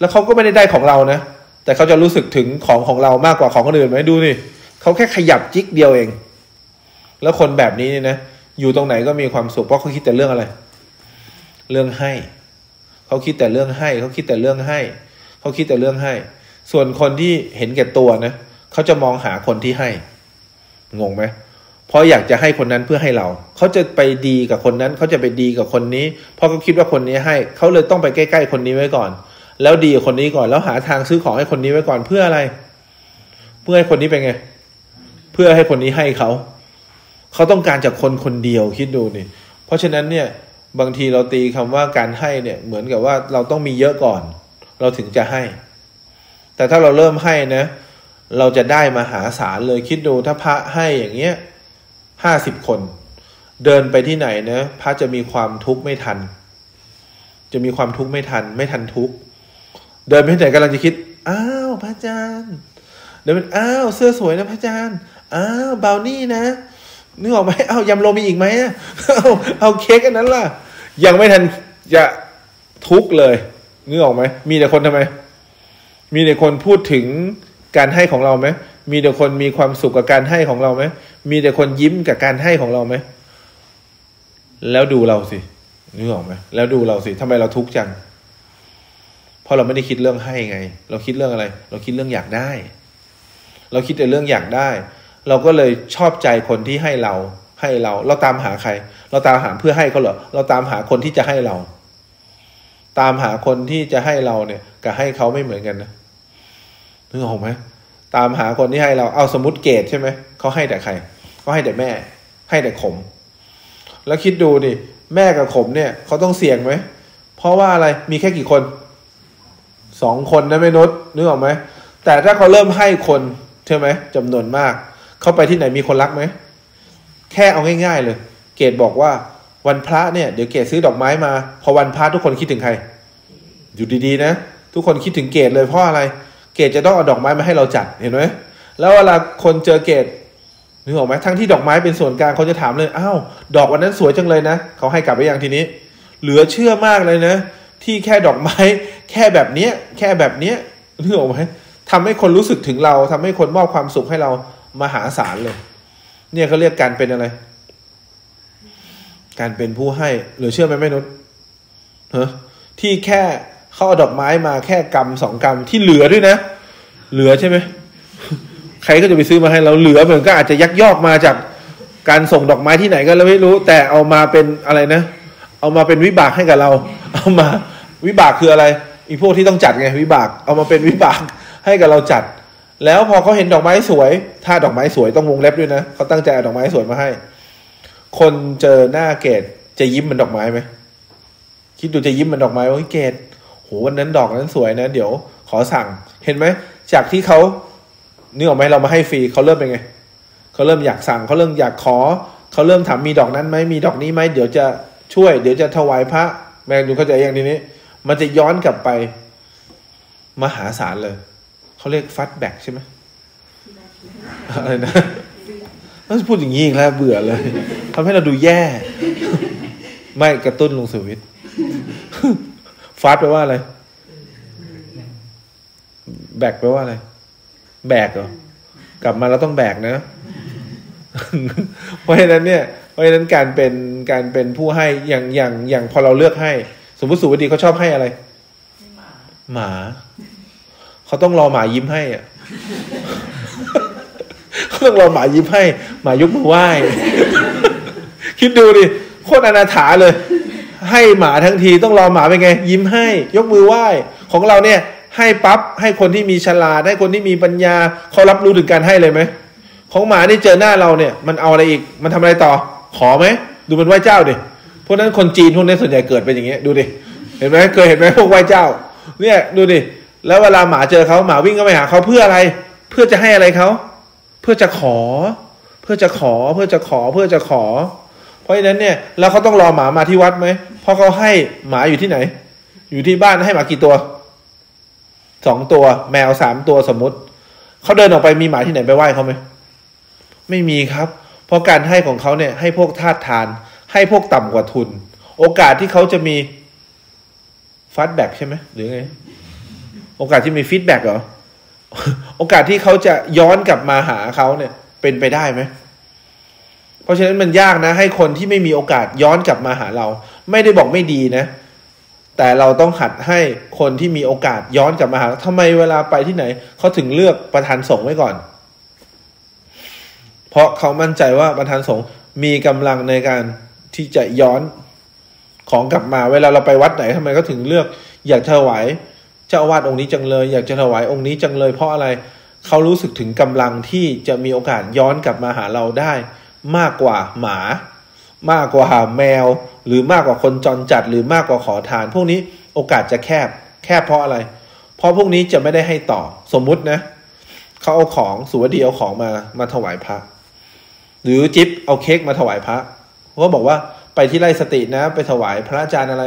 แล้วเขาก็ไม่ได้ได้ของเรานะแต่เขาจะรู้สึกถึงของของเรามากกว่าของคนอื่นไหมดูนี่เขาแค่ขยับจิกเดียวเอง แล้วคนแบบนี้เนี่ยนะ อยู่ตรงไหนก็มีความสุขเพราะเขาคิดแต่เรื่องอะไร เรื่องให้ เขาคิดแต่เรื่องให้ เขาคิดแต่เรื่องให้ เขาคิดแต่เรื่องให้ ส่วนคนที่เห็นแก่ตัวนะเขาจะมองหาคนที่ให้งงไหมเพราะอยากจะให้คนนั้นเพื่อให้เรา เขาจะไปดีกับคนนั้น เขาจะไปดีกับคนนี้ เพราะเขาคิดว่าคนนี้ให้ เขาเลยต้องไปใกล้ๆคนนี้ไว้ก่อน แล้วดีกับคนนี้ก่อน แล้วหาทางซื้อของให้คนนี้ไว้ก่อนเพื่ออะไร เพื่อให้คนนี้เป็นไง เพื่อให้คนนี้ให้เขา เขาต้องการจากคนคนเดียวคิดดูนี่เพราะฉะนั้นเนี่ยบางทีเราตีคำว่าการให้เนี่ยเหมือนกับว่าเราต้องมีเยอะก่อน เราถึงจะให้ แต่ถ้าเราเริ่มให้นะ เราจะได้มาหาศาลเลยคิดดูถ้าพระให้อย่างเงี้ยห้าสิบคน เดินไปที่ไหนนะพระจะมีความทุกข์ไม่ทัน จะมีความทุกข์ไม่ทัน ไม่ทันทุกข์เดินไปที่ไหนกำลังจะคิดอ้าวพระอาจารย์เดินไปอ้าวเสื้อสวยนะพระอาจารย์อ้าวเบานี่นะ นึกออกไหมเอายำโรมีอีกไหมเอาเอาเค้กอันนั้นล่ะ ยังไม่ทันจะทุกข์เลยนึกออกไหมมีแต่คนทำไม มีแต่คนพูดถึงการให้ของเราไหมมีแต่คนมีความสุขกับการให้ของเราไหมมีแต่คนยิ้มกับการให้ของเราไหมแล้วดูเราสินึกออกไหมแล้วดูเราสิทำไมเราทุกข์จังเพราะเราไม่ได้คิดเรื่องให้ไง เราคิดเรื่องอะไร เราคิดเรื่องอยากได้ เราคิดแต่เรื่องอยากได้ เราก็เลยชอบใจคนที่ให้เราให้เรา เราตามหาใคร เราตามหาเพื่อให้เขาเหรอเราตามหาคนที่จะให้เรา ตามหาคนที่จะให้เราเนี่ยกับให้เขาไม่เหมือนกันนะนึกออกไหมตามหาคนที่ให้เราเอาสมมติเกตใช่ไหมเขาให้แต่ใครเขาให้แต่แม่ ให้แต่ขม แล้วคิดดูดิแม่กับขมเนี่ยเขาต้องเสี่ยงไหมเพราะว่าอะไรมีแค่กี่คนสองคนนะไม่นุษนึกออกไหมแต่ถ้าเขาเริ่มให้คนใช่ไหมจำนวนมาก เข้าไปที่ไหนมีคนรักไหม แค่เอาง่าย ๆ เลย เกดบอกว่าวันพระเนี่ยเดี๋ยวเกดซื้อดอกไม้มา พอวันพระทุกคนคิดถึงใคร อยู่ดีๆนะ ทุกคนคิดถึงเกดเลยเพราะอะไร เกดจะต้องเอาดอกไม้มาให้เราจัดเห็นไหมแล้วเวลาคนเจอเกดนึกออกไหมทั้งที่ดอกไม้เป็นส่วนกลางเขาจะถามเลยอ้าวดอกวันนั้นสวยจังเลยนะเขาให้กลับไปยังทีนี้ เหลือเชื่อมากเลยนะ ที่แค่ดอกไม้ แค่แบบเนี้ย แค่แบบเนี้ยนึกออกไหมทำให้คนรู้สึกถึงเราทำให้คนมอบความสุขให้เรา มหาศาลเลย เนี่ยเขาเรียกการเป็นอะไร การเป็นผู้ให้หลือเชื่อไหมแม่นุชเฮ้ที่แค่เขาเอาดอกไม้มาแค่กำสองกำที่เหลือด้วยนะ เหลือใช่ไหมใครก็จะไปซื้อมาให้เราเหลือเหมือนก็อาจจะยักยอกมาจากการส่งดอกไม้ที่ไหนก็เราไม่รู้ แต่เอามาเป็นอะไรนะ เอามาเป็นวิบากให้กับเรา เอามาวิบากคืออะไรอีพวกที่ต้องจัดไงวิบาก เอามาเป็นวิบากให้กับเราจัด แล้วพอเขาเห็นดอกไม้สวย ถ้าดอกไม้สวยต้องวงเล็บด้วยนะเขาตั้งใจเอาดอกไม้สวยมาให้ คนเจอหน้าเกดจะยิ้มเหมือนดอกไม้ไหมคิดดูจะยิ้มเหมือนดอกไม้ว่าเกดโหวันนั้นดอกนั้นสวยนะ เดี๋ยวขอสั่ง เห็นไหมจากที่เขานึกออกไหมเรามาให้ฟรีเขาเริ่มเป็นไงเขาเริ่มอยากสั่งเขาเริ่มอยากขอเขาเริ่มถามมีดอกนั้นไหมมีดอกนี้ไหมเดี๋ยวจะช่วย เดี๋ยวจะถวายพระแมงดูเข้าใจอย่างทีนี้ มันจะย้อนกลับไปมหาศาลเลย เขาเรียกฟัดแบ็กใช่ไหมอะไรนะต้องพูดอย่างนี้อีกแล้วเบื่อเลยทำให้เราดูแย่ ไม่กระตุ้นลงสวิตฟัดแปลว่าอะไร แบกแปลว่าอะไร แบกเหรอกลับมาเราต้องแบกนะ เพราะฉะนั้นเนี่ย เพราะฉะนั้นการเป็นการเป็นผู้ให้อย่างอย่างอย่างพอเราเลือกให้ สมมติสุวดีเขาชอบให้อะไร หมา เขาต้องรอหมายิ้มให้อะเขาต้องรอหมายิ้มให้ หมายกมือไหว้ คิดดูดิโคตรอนาถาเลย ให้หมาทั้งทีต้องรอหมาเป็นไง ยิ้มให้ ยกมือไหว้ ของเราเนี่ย ให้ปั๊บให้คนที่มีฉลาดให้คนที่มีปัญญาเขารับรู้ถึงการให้เลยไหมของหมานี่เจอหน้าเราเนี่ย มันเอาอะไรอีก มันทำอะไรต่อ ขอไหมดูมันไหว้เจ้าดิพวกนั้นคนจีนพวกนี้ส่วนใหญ่เกิดเป็นอย่างเงี้ยดูดิเห็นไหมเคยเห็นไหมพวกไหว้เจ้า เนี่ยดูดิ แล้วเวลาหมาเจอเขาหมาวิ่งเข้าไปหาเขาเพื่ออะไร เพื่อจะให้อะไรเขาเพื่อจะขอ เพื่อจะขอเพื่อจะขอเพื่อจะขอ เพราะฉะนั้นเนี่ยแล้วเขาต้องรอหมามาที่วัดไหมเพราะเขาให้หมาอยู่ที่ไหน อยู่ที่บ้านให้หมากี่ตัวสองตัว แมวสามตัวสมมติเขาเดินออกไปมีหมาที่ไหนไปไหว้เขาไหมไม่มีครับ เพราะการให้ของเขาเนี่ย ให้พวกทาสทาน ให้พวกต่ำกว่าทุน โอกาสที่เขาจะมี feedback ใช่ไหมหรือไง โอกาสที่มี feedback เหรอ โอกาสที่เขาจะย้อนกลับมาหาเขาเนี่ยเป็นไปได้ไหม เพราะฉะนั้นมันยากนะ ให้คนที่ไม่มีโอกาสย้อนกลับมาหาเรา ไม่ได้บอกไม่ดีนะ แต่เราต้องหัดให้คนที่มีโอกาสย้อนกลับมาหาทำไมเวลาไปที่ไหน เขาถึงเลือกประธานสงฆ์ไว้ก่อน เพราะเขามั่นใจว่าประธานสงฆ์มีกำลังในการที่จะย้อนของกลับมา เวลาเราไปวัดไหนทำไมเขาถึงเลือก อยากถวาย เจ้าอาวาสองค์นี้จังเลย อยากจะถวายองค์นี้จังเลย เพราะอะไรเขารู้สึกถึงกำลังที่จะมีโอกาสย้อนกลับมาหาเราได้ มากกว่าหมา มากกว่าแมว หรือมากกว่าคนจรจัด หรือมากกว่าขอทาน พวกนี้โอกาสจะแคบ แคบเพราะอะไร เพราะพวกนี้จะไม่ได้ให้ต่อสมมุตินะเขาเอาของสุวดีเอาของมามาถวายพระ หรือจิ๊บเอาเค้กมาถวายพระเขาบอกว่าไปที่ไร่สตินะ ไปถวายพระอาจารย์อะไร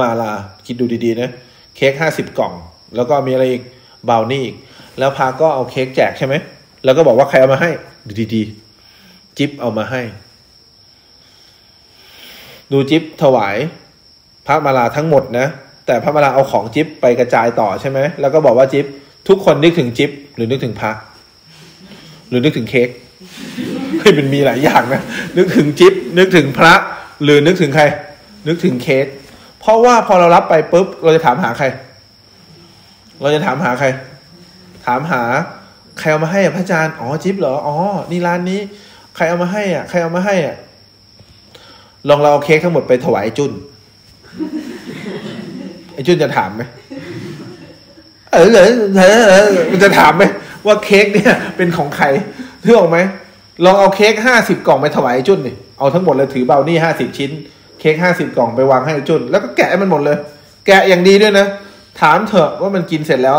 มาลาคิดดูดีๆนะ เค้กห้าสิบกล่อง แล้วก็มีอะไรอีกบาวนี่อีก แล้วพาก็เอาเค้กแจกใช่ไหม แล้วก็บอกว่าใครเอามาให้ ดีๆ จิ๊บเอามาให้ ดูจิ๊บถวาย พระมาลาทั้งหมดนะ แต่พระมาลาเอาของจิ๊บไปกระจายต่อใช่ไหม แล้วก็บอกว่าจิ๊บทุกคนนึกถึงจิ๊บหรือนึกถึงพระหรือนึกถึงเค้กเฮ้ยมันมีหลายอย่างนะ นึกถึงจิ๊บนึกถึงพระ หรือนึกถึงใคร นึกถึงเค้ก ราะว่าพอเรารับไปปุ๊บ เราจะถามหาใคร เราจะถามหาใคร ถามหา ใครเอามาให้อะพระอาจารย์ อ๋อจิ๊บเหรอ อ๋อ นี่ร้านนี้ ใครเอามาให้อะ ใครเอามาให้อะ ลองเราเอาเค้กทั้งหมดไปถวายไอ้จุนไอ้จุนจะถามไหมเออเออเออมันจะถามไหมว่าเค้กเนี่ย เป็นของใครเรื่องออกไหมลองเอาเค้กห้าสิบกล่องไปถวายไอ้จุนดิเอาทั้งหมดเลยถือเบานี่ห้าสิบชิ้น เค้กห้าสิบกล่องไปวางให้อจุนแล้วก็แกะให้มันหมดเลย แกะอย่างดีด้วยนะ ถามเถอะว่ามันกินเสร็จแล้ว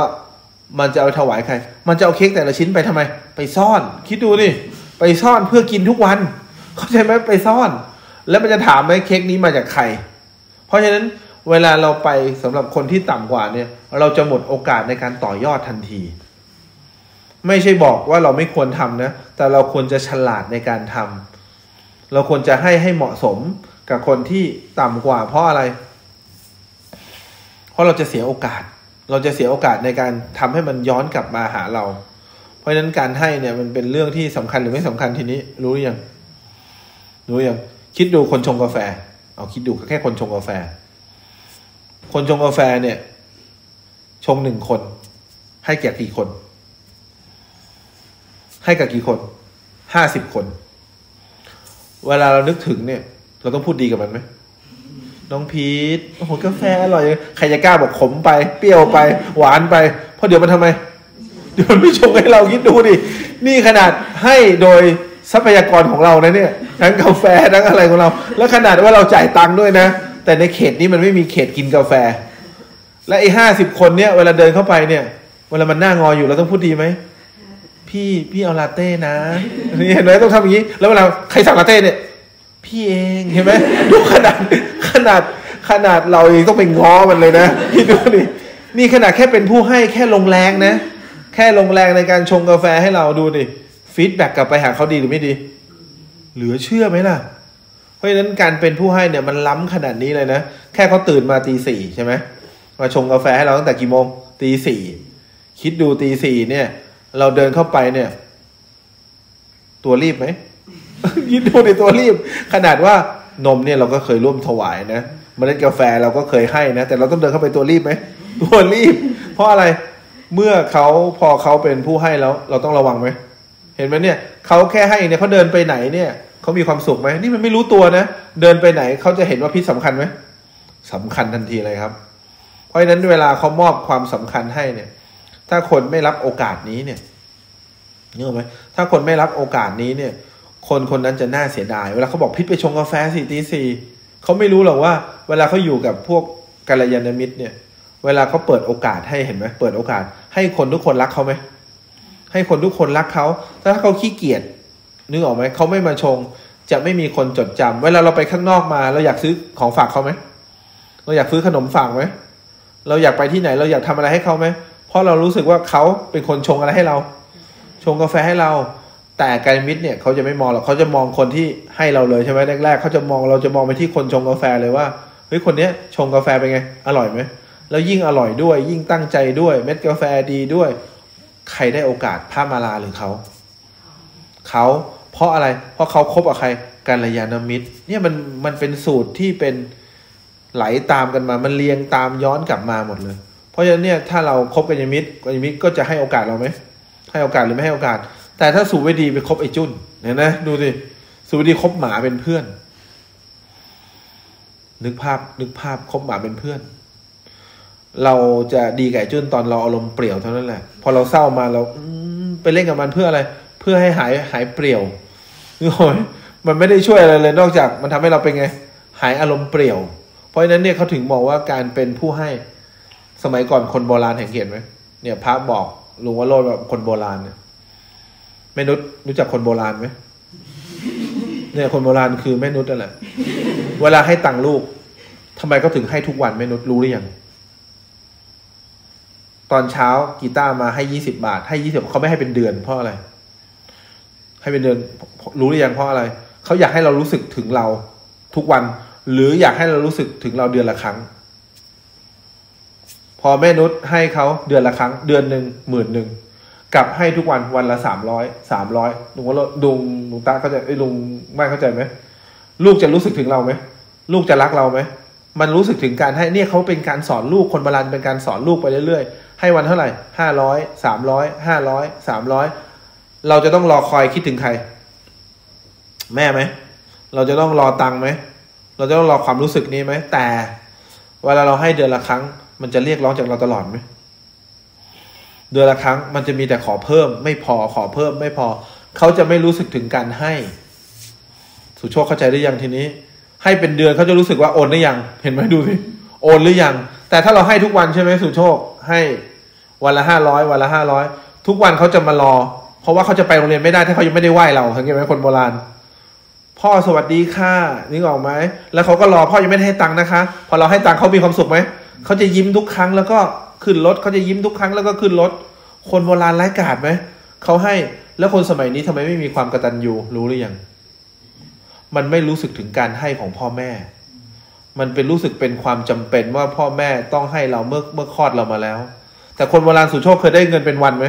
มันจะเอาถวายใคร มันจะเอาเค้กแต่ละชิ้นไปทำไม ไปซ่อน คิดดูดิไปซ่อนเพื่อกินทุกวัน เข้าใจไหมไปซ่อน แล้วมันจะถามไหมเค้กนี้มาจากใคร เพราะฉะนั้นเวลาเราไปสำหรับคนที่ต่ำกว่าเนี่ย เราจะหมดโอกาสในการต่อยอดทันที ไม่ใช่บอกว่าเราไม่ควรทำนะ แต่เราควรจะฉลาดในการทำเราควรจะให้ให้เหมาะสม กับคนที่ต่ำกว่าเพราะอะไร เพราะเราจะเสียโอกาส เราจะเสียโอกาสในการทำให้มันย้อนกลับมาหาเรา เพราะฉะนั้นการให้เนี่ยมันเป็นเรื่องที่สำคัญหรือไม่สำคัญทีนี้ รู้หรือยังรู้ยังคิดดูคนชงกาแฟ เอาคิดดูแค่คนชงกาแฟ คนชงกาแฟเนี่ย ชงหนึ่งคน ให้แก่กี่คน ให้กับกี่คนห้าสิบคน เวลาเรานึกถึงเนี่ย เราต้องพูดดีกับมันไหมน้องพีทโอ้โหกาแฟอร่อยใครจะกล้าบอกขมไปเปรี้ยวไป หวานไป เพราะเดี๋ยวมันทำไม เดี๋ยวมันไม่ชงให้เราคิดดูดิ นี่ขนาดให้โดยทรัพยากรของเรานะเนี่ยทั้งกาแฟทั้งอะไรของเรา แล้วขนาดว่าเราจ่ายตังค์ด้วยนะ แต่ในเขตนี้มันไม่มีเขตกินกาแฟ และไอ้ห้าสิบคนเนี่ยเวลาเดินเข้าไปเนี่ย เวลามันหน้างออยู่เราต้องพูดดีไหมพี่พี่เอาลาเต้นะนี่เห็นไหมต้องทำอย่างนี้ แล้วเวลาใครสั่งลาเต้เนี่ย พี่เองเห็นไหมดูขนาดขนาดขนาดเราเองต้องไปง้อมันเลยนะพี่ดูนี่นี่ขนาดแค่เป็นผู้ให้แค่ลงแรงนะ แค่ลงแรงในการชงกาแฟให้เราดูดิ feedback กลับไปหาเขาดีหรือไม่ดี เหลือเชื่อไหมล่ะ เพราะฉะนั้นการเป็นผู้ให้เนี่ยมันล้ำขนาดนี้เลยนะ แค่เขาตื่นมาตีสี่ใช่ไหมมาชงกาแฟให้เราตั้งแต่กี่โมงตีสี่คิดดูตีสี่เนี่ย เราเดินเข้าไปเนี่ย ตัวรีบไหม ยินดูในตัวรีบ ขนาดว่านมเนี่ยเราก็เคยร่วมถวายนะมเมล็ดกาแฟเราก็เคยให้นะ แต่เราต้องเดินเข้าไปตัวรีบไหมตัวรีบ เพราะอะไรเมื่อเขาพอเขาเป็นผู้ให้แล้ว เราต้องระวังไหมเห็นไหมเนี่ยเขาแค่ให้เนี่ยเขาเดินไปไหนเนี่ยเขามีความสุขไหมนี่มันไม่รู้ตัวนะเดินไปไหนเขาจะเห็นว่าพิษสำคัญไหมสำคัญทันทีเลยครับ เพราะฉะนั้นเวลาเขามอบความสำคัญให้เนี่ย ถ้าคนไม่รับโอกาสนี้เนี่ยนึกออกไหมถ้าคนไม่รับโอกาสนี้เนี่ย คนคนนั้นจะน่าเสียดาย เวลาเขาบอกพิษไปชงกาแฟสี่ตีสี่เขาไม่รู้หรอกว่า เวลาเขาอยู่กับพวกกัลยาณมิตรเนี่ย เวลาเขาเปิดโอกาสให้เห็นไหมเปิดโอกาส ให้คนทุกคนรักเขาไหมให้คนทุกคนรักเขาถ้าเขาขี้เกียจนึกออกไหมเขาไม่มาชง จะไม่มีคนจดจำเวลาเราไปข้างนอกมา เราอยากซื้อของฝากเขาไหมเราอยากซื้อขนมฝากไหมเราอยากไปที่ไหน เราอยากทำอะไรให้เขาไหมเพราะเรารู้สึกว่าเขาเป็นคนชงอะไรให้เรา ชงกาแฟให้เรา แต่การมิตรเนี่ยเขาจะไม่มองหรอกเขาจะมองคนที่ให้เราเลยใช่ไหมแรกๆเขาจะมองเราจะมองไปที่คนชงกาแฟเลยว่าเฮ้ยคนเนี้ยชงกาแฟเป็นไง อร่อยไหมแล้วยิ่งอร่อยด้วย ยิ่งตั้งใจด้วย เม็ดกาแฟดีด้วย ใครได้โอกาสพระมาลาหรือเขาเขาเพราะอะไร เพราะเขาคบกับใครกัลยาณมิตร เนี่ยมันมันเป็นสูตรที่เป็นไหลตามกันมา มันเรียงตามย้อนกลับมาหมดเลย เพราะฉะนั้นเนี่ยถ้าเราคบกัลยาณมิตรกัลยาณมิตรก็จะให้โอกาสเราไหมให้โอกาสหรือไม่ให้โอกาส แต่ถ้าสูบไม่ดีไปคบไอ้จุนเนี่ยนะดูสิสูบไม่ดีคบหมาเป็นเพื่อน นึกภาพนึกภาพคบหมาเป็นเพื่อน เราจะดีกับไอ้จุนตอนเราอารมณ์เปรี่ยวเท่านั้นแหละ พอเราเศร้ามาเราไปเล่นกับมันเพื่ออะไร เพื่อให้หายหายเปรี่ยวนึกออกมันไม่ได้ช่วยอะไรเลยนอกจากมันทำให้เราเป็นไง หายอารมณ์เปรี่ยว เพราะฉะนั้นเนี่ยเขาถึงบอกว่าการเป็นผู้ให้สมัยก่อนคนโบราณเห็นเขียนไหมเนี่ยพระบอกลุงว่าโลดแบบคนโบราณเนี่ย ม่นุษรู้จักคนโบราณไหมเนี่ยคนโบราณคือแม่นุษนั่นแหละเวลาให้ตังค์ลูกทำไมเขาถึงให้ทุกวันแม่นุษรู้หรือยังตอนเช้ากีตาร์มาให้ยี่สิบาท ให้ยี่สิบเขาไม่ให้เป็นเดือน เพราะอะไร ให้เป็นเดือน รู้หรือยังเพราะอะไรเขาอยากให้เรารู้สึกถึงเรา ทุกวัน หรืออยากให้เรารู้สึกถึงเราเดือนละครั้ง พอแม่นุชให้เขาเดือนละครั้ง เดือนหนึ่งหมื่นหนึ่ง กลับให้ทุกวันวันละสามร้อยสามร้อยลุงว่าลุงลุงตาเข้าใจไอ้ลุงไม่เข้าใจไหมลูกจะรู้สึกถึงเราไหมลูกจะรักเราไหมมันรู้สึกถึงการให้เนี่ยเขาเป็นการสอนลูกคนโบราณเป็นการสอนลูกไปเรื่อยๆ ให้วันเท่าไหร่ห้าร้อยสามร้อยห้าร้อยสามร้อยเราจะต้องรอคอยคิดถึงใคร แม่ไหมเราจะต้องรอตังค์ไหมเราจะต้องรอความรู้สึกนี้ไหมแต่เวลาเราให้เดือนละครั้ง มันจะเรียกร้องจากเราตลอดไหม เดือนละครั้งมันจะมีแต่ขอเพิ่ม ไม่พอขอเพิ่มไม่พอ เขาจะไม่รู้สึกถึงการให้ สุโชคเข้าใจได้ยังทีนี้ ให้เป็นเดือนเขาจะรู้สึกว่าโอนได้ยัง เห็นไหมดูสิโอนหรือยัง แต่ถ้าเราให้ทุกวันใช่ไหมสุโชค ให้วันละห้าร้อยวันละห้าร้อยทุกวันเขาจะมารอ เพราะว่าเขาจะไปโรงเรียนไม่ได้ถ้าเขายังไม่ได้ไหว้เราเห็นไหมคนโบราณ พ่อสวัสดีค่ะนึกออกไหมแล้วเขาก็รอพ่อยังไม่ได้ให้ตังค์นะคะ พอเราให้ตังค์เขามีความสุขไหมเขาจะยิ้มทุกครั้งแล้วก็ ขึ้นรถเขาจะยิ้มทุกครั้งแล้วก็ขึ้นรถ คนโบราณไร้กาดไหมเขาให้แล้วคนสมัยนี้ทำไมไม่มีความกระตัญญูรู้หรือยัง มันไม่รู้สึกถึงการให้ของพ่อแม่ มันเป็นรู้สึกเป็นความจำเป็นว่าพ่อแม่ต้องให้เราเมื่อเมื่อคลอดเรามาแล้ว แต่คนโบราณสุโชคเคยได้เงินเป็นวันไหม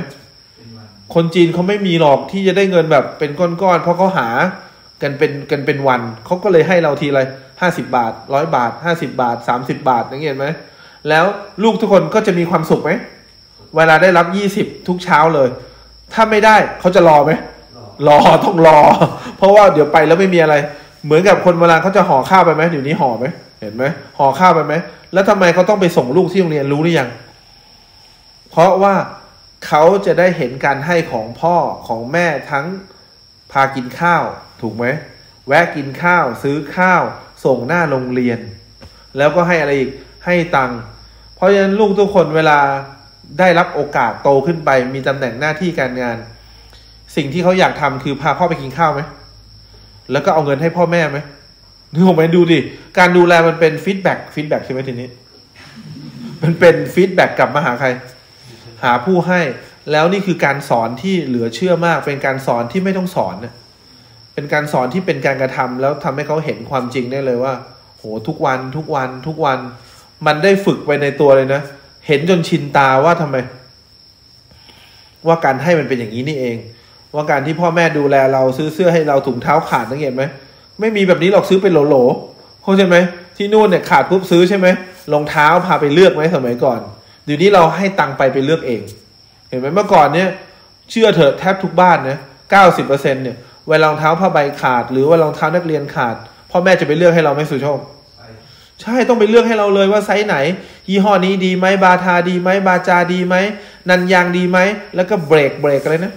คนจีนเขาไม่มีหรอกที่จะได้เงินแบบเป็นก้อนๆเพราะเขาหากันเป็นกันเป็นวันเขาก็เลยให้เราทีละห้าสิบาทร้อยบาทห้าสิบาทสามสิบาทอย่างเงี้ยเห็นไหม แล้วลูกทุกคนก็จะมีความสุขไหม เวลาได้รับยี่สิบทุกเช้าเลย ถ้าไม่ได้เขาจะรอไหม รอรอต้องรอ เพราะว่าเดี๋ยวไปแล้วไม่มีอะไร เหมือนกับคนโบราณเขาจะห่อข้าวไปไหมเดี๋ยวนี้ห่อไหมเห็นไหมห่อข้าวไปไหม แล้วทำไมเขาต้องไปส่งลูกที่โรงเรียนรู้หรือยัง เพราะว่าเขาจะได้เห็นการให้ของพ่อของแม่ทั้งพากินข้าว ถูกไหม แวะกินข้าว ซื้อข้าว ส่งหน้าโรงเรียน แล้วก็ให้อะไรอีก ให้ตังค์เพราะฉะนั้นลูกทุกคนเวลาได้รับโอกาสโตขึ้นไป มีตำแหน่งหน้าที่การงาน สิ่งที่เขาอยากทำคือพาพ่อไปกินข้าวไหมแล้วก็เอาเงินให้พ่อแม่ไหมนึกออกไหมดูดิ การดูแลมันเป็น feedback feedback ใช่ไหมทีนี้ มันเป็น feedback กลับมาหาใคร หาผู้ให้ แล้วนี่คือการสอนที่เหลือเชื่อมาก เป็นการสอนที่ไม่ต้องสอนนะเป็นการสอนที่เป็นการกระทำแล้วทำให้เขาเห็นความจริงได้เลยว่า โหทุกวันทุกวันทุกวัน มันได้ฝึกไปในตัวเลยนะ เห็นจนชินตาว่าทำไม ว่าการให้มันเป็นอย่างนี้นี่เอง ว่าการที่พ่อแม่ดูแลเราซื้อเสื้อให้เราถุงเท้าขาดนังเห็นไหมไม่มีแบบนี้หรอกซื้อเป็นโหลๆเข้าใจไหมที่นู่นเนี่ยขาดปุ๊บซื้อใช่ไหมรองเท้าพาไปเลือกไหมสมัยก่อนเดี๋ยวนี้เราให้ตังค์ไปไปเลือกเอง เห็นไหมเมื่อก่อนเนี่ย เชื่อเถอะแทบทุกบ้านนะเก้าสิบเปอร์เซ็นต์เนี่ยเวลารองเท้าผ้าใบขาด หรือว่ารองเท้านักเรียนขาดพ่อแม่จะไปเลือกให้เราไหมสุชคไป ใช่ต้องไปเลือกให้เราเลยว่าไซส์ไหน ยี่ห้อนี้ดีไหมบาทาดีไหมบาจาดีไหมนันยางดีไหมแล้วก็เบรกเบรกอะไรนะ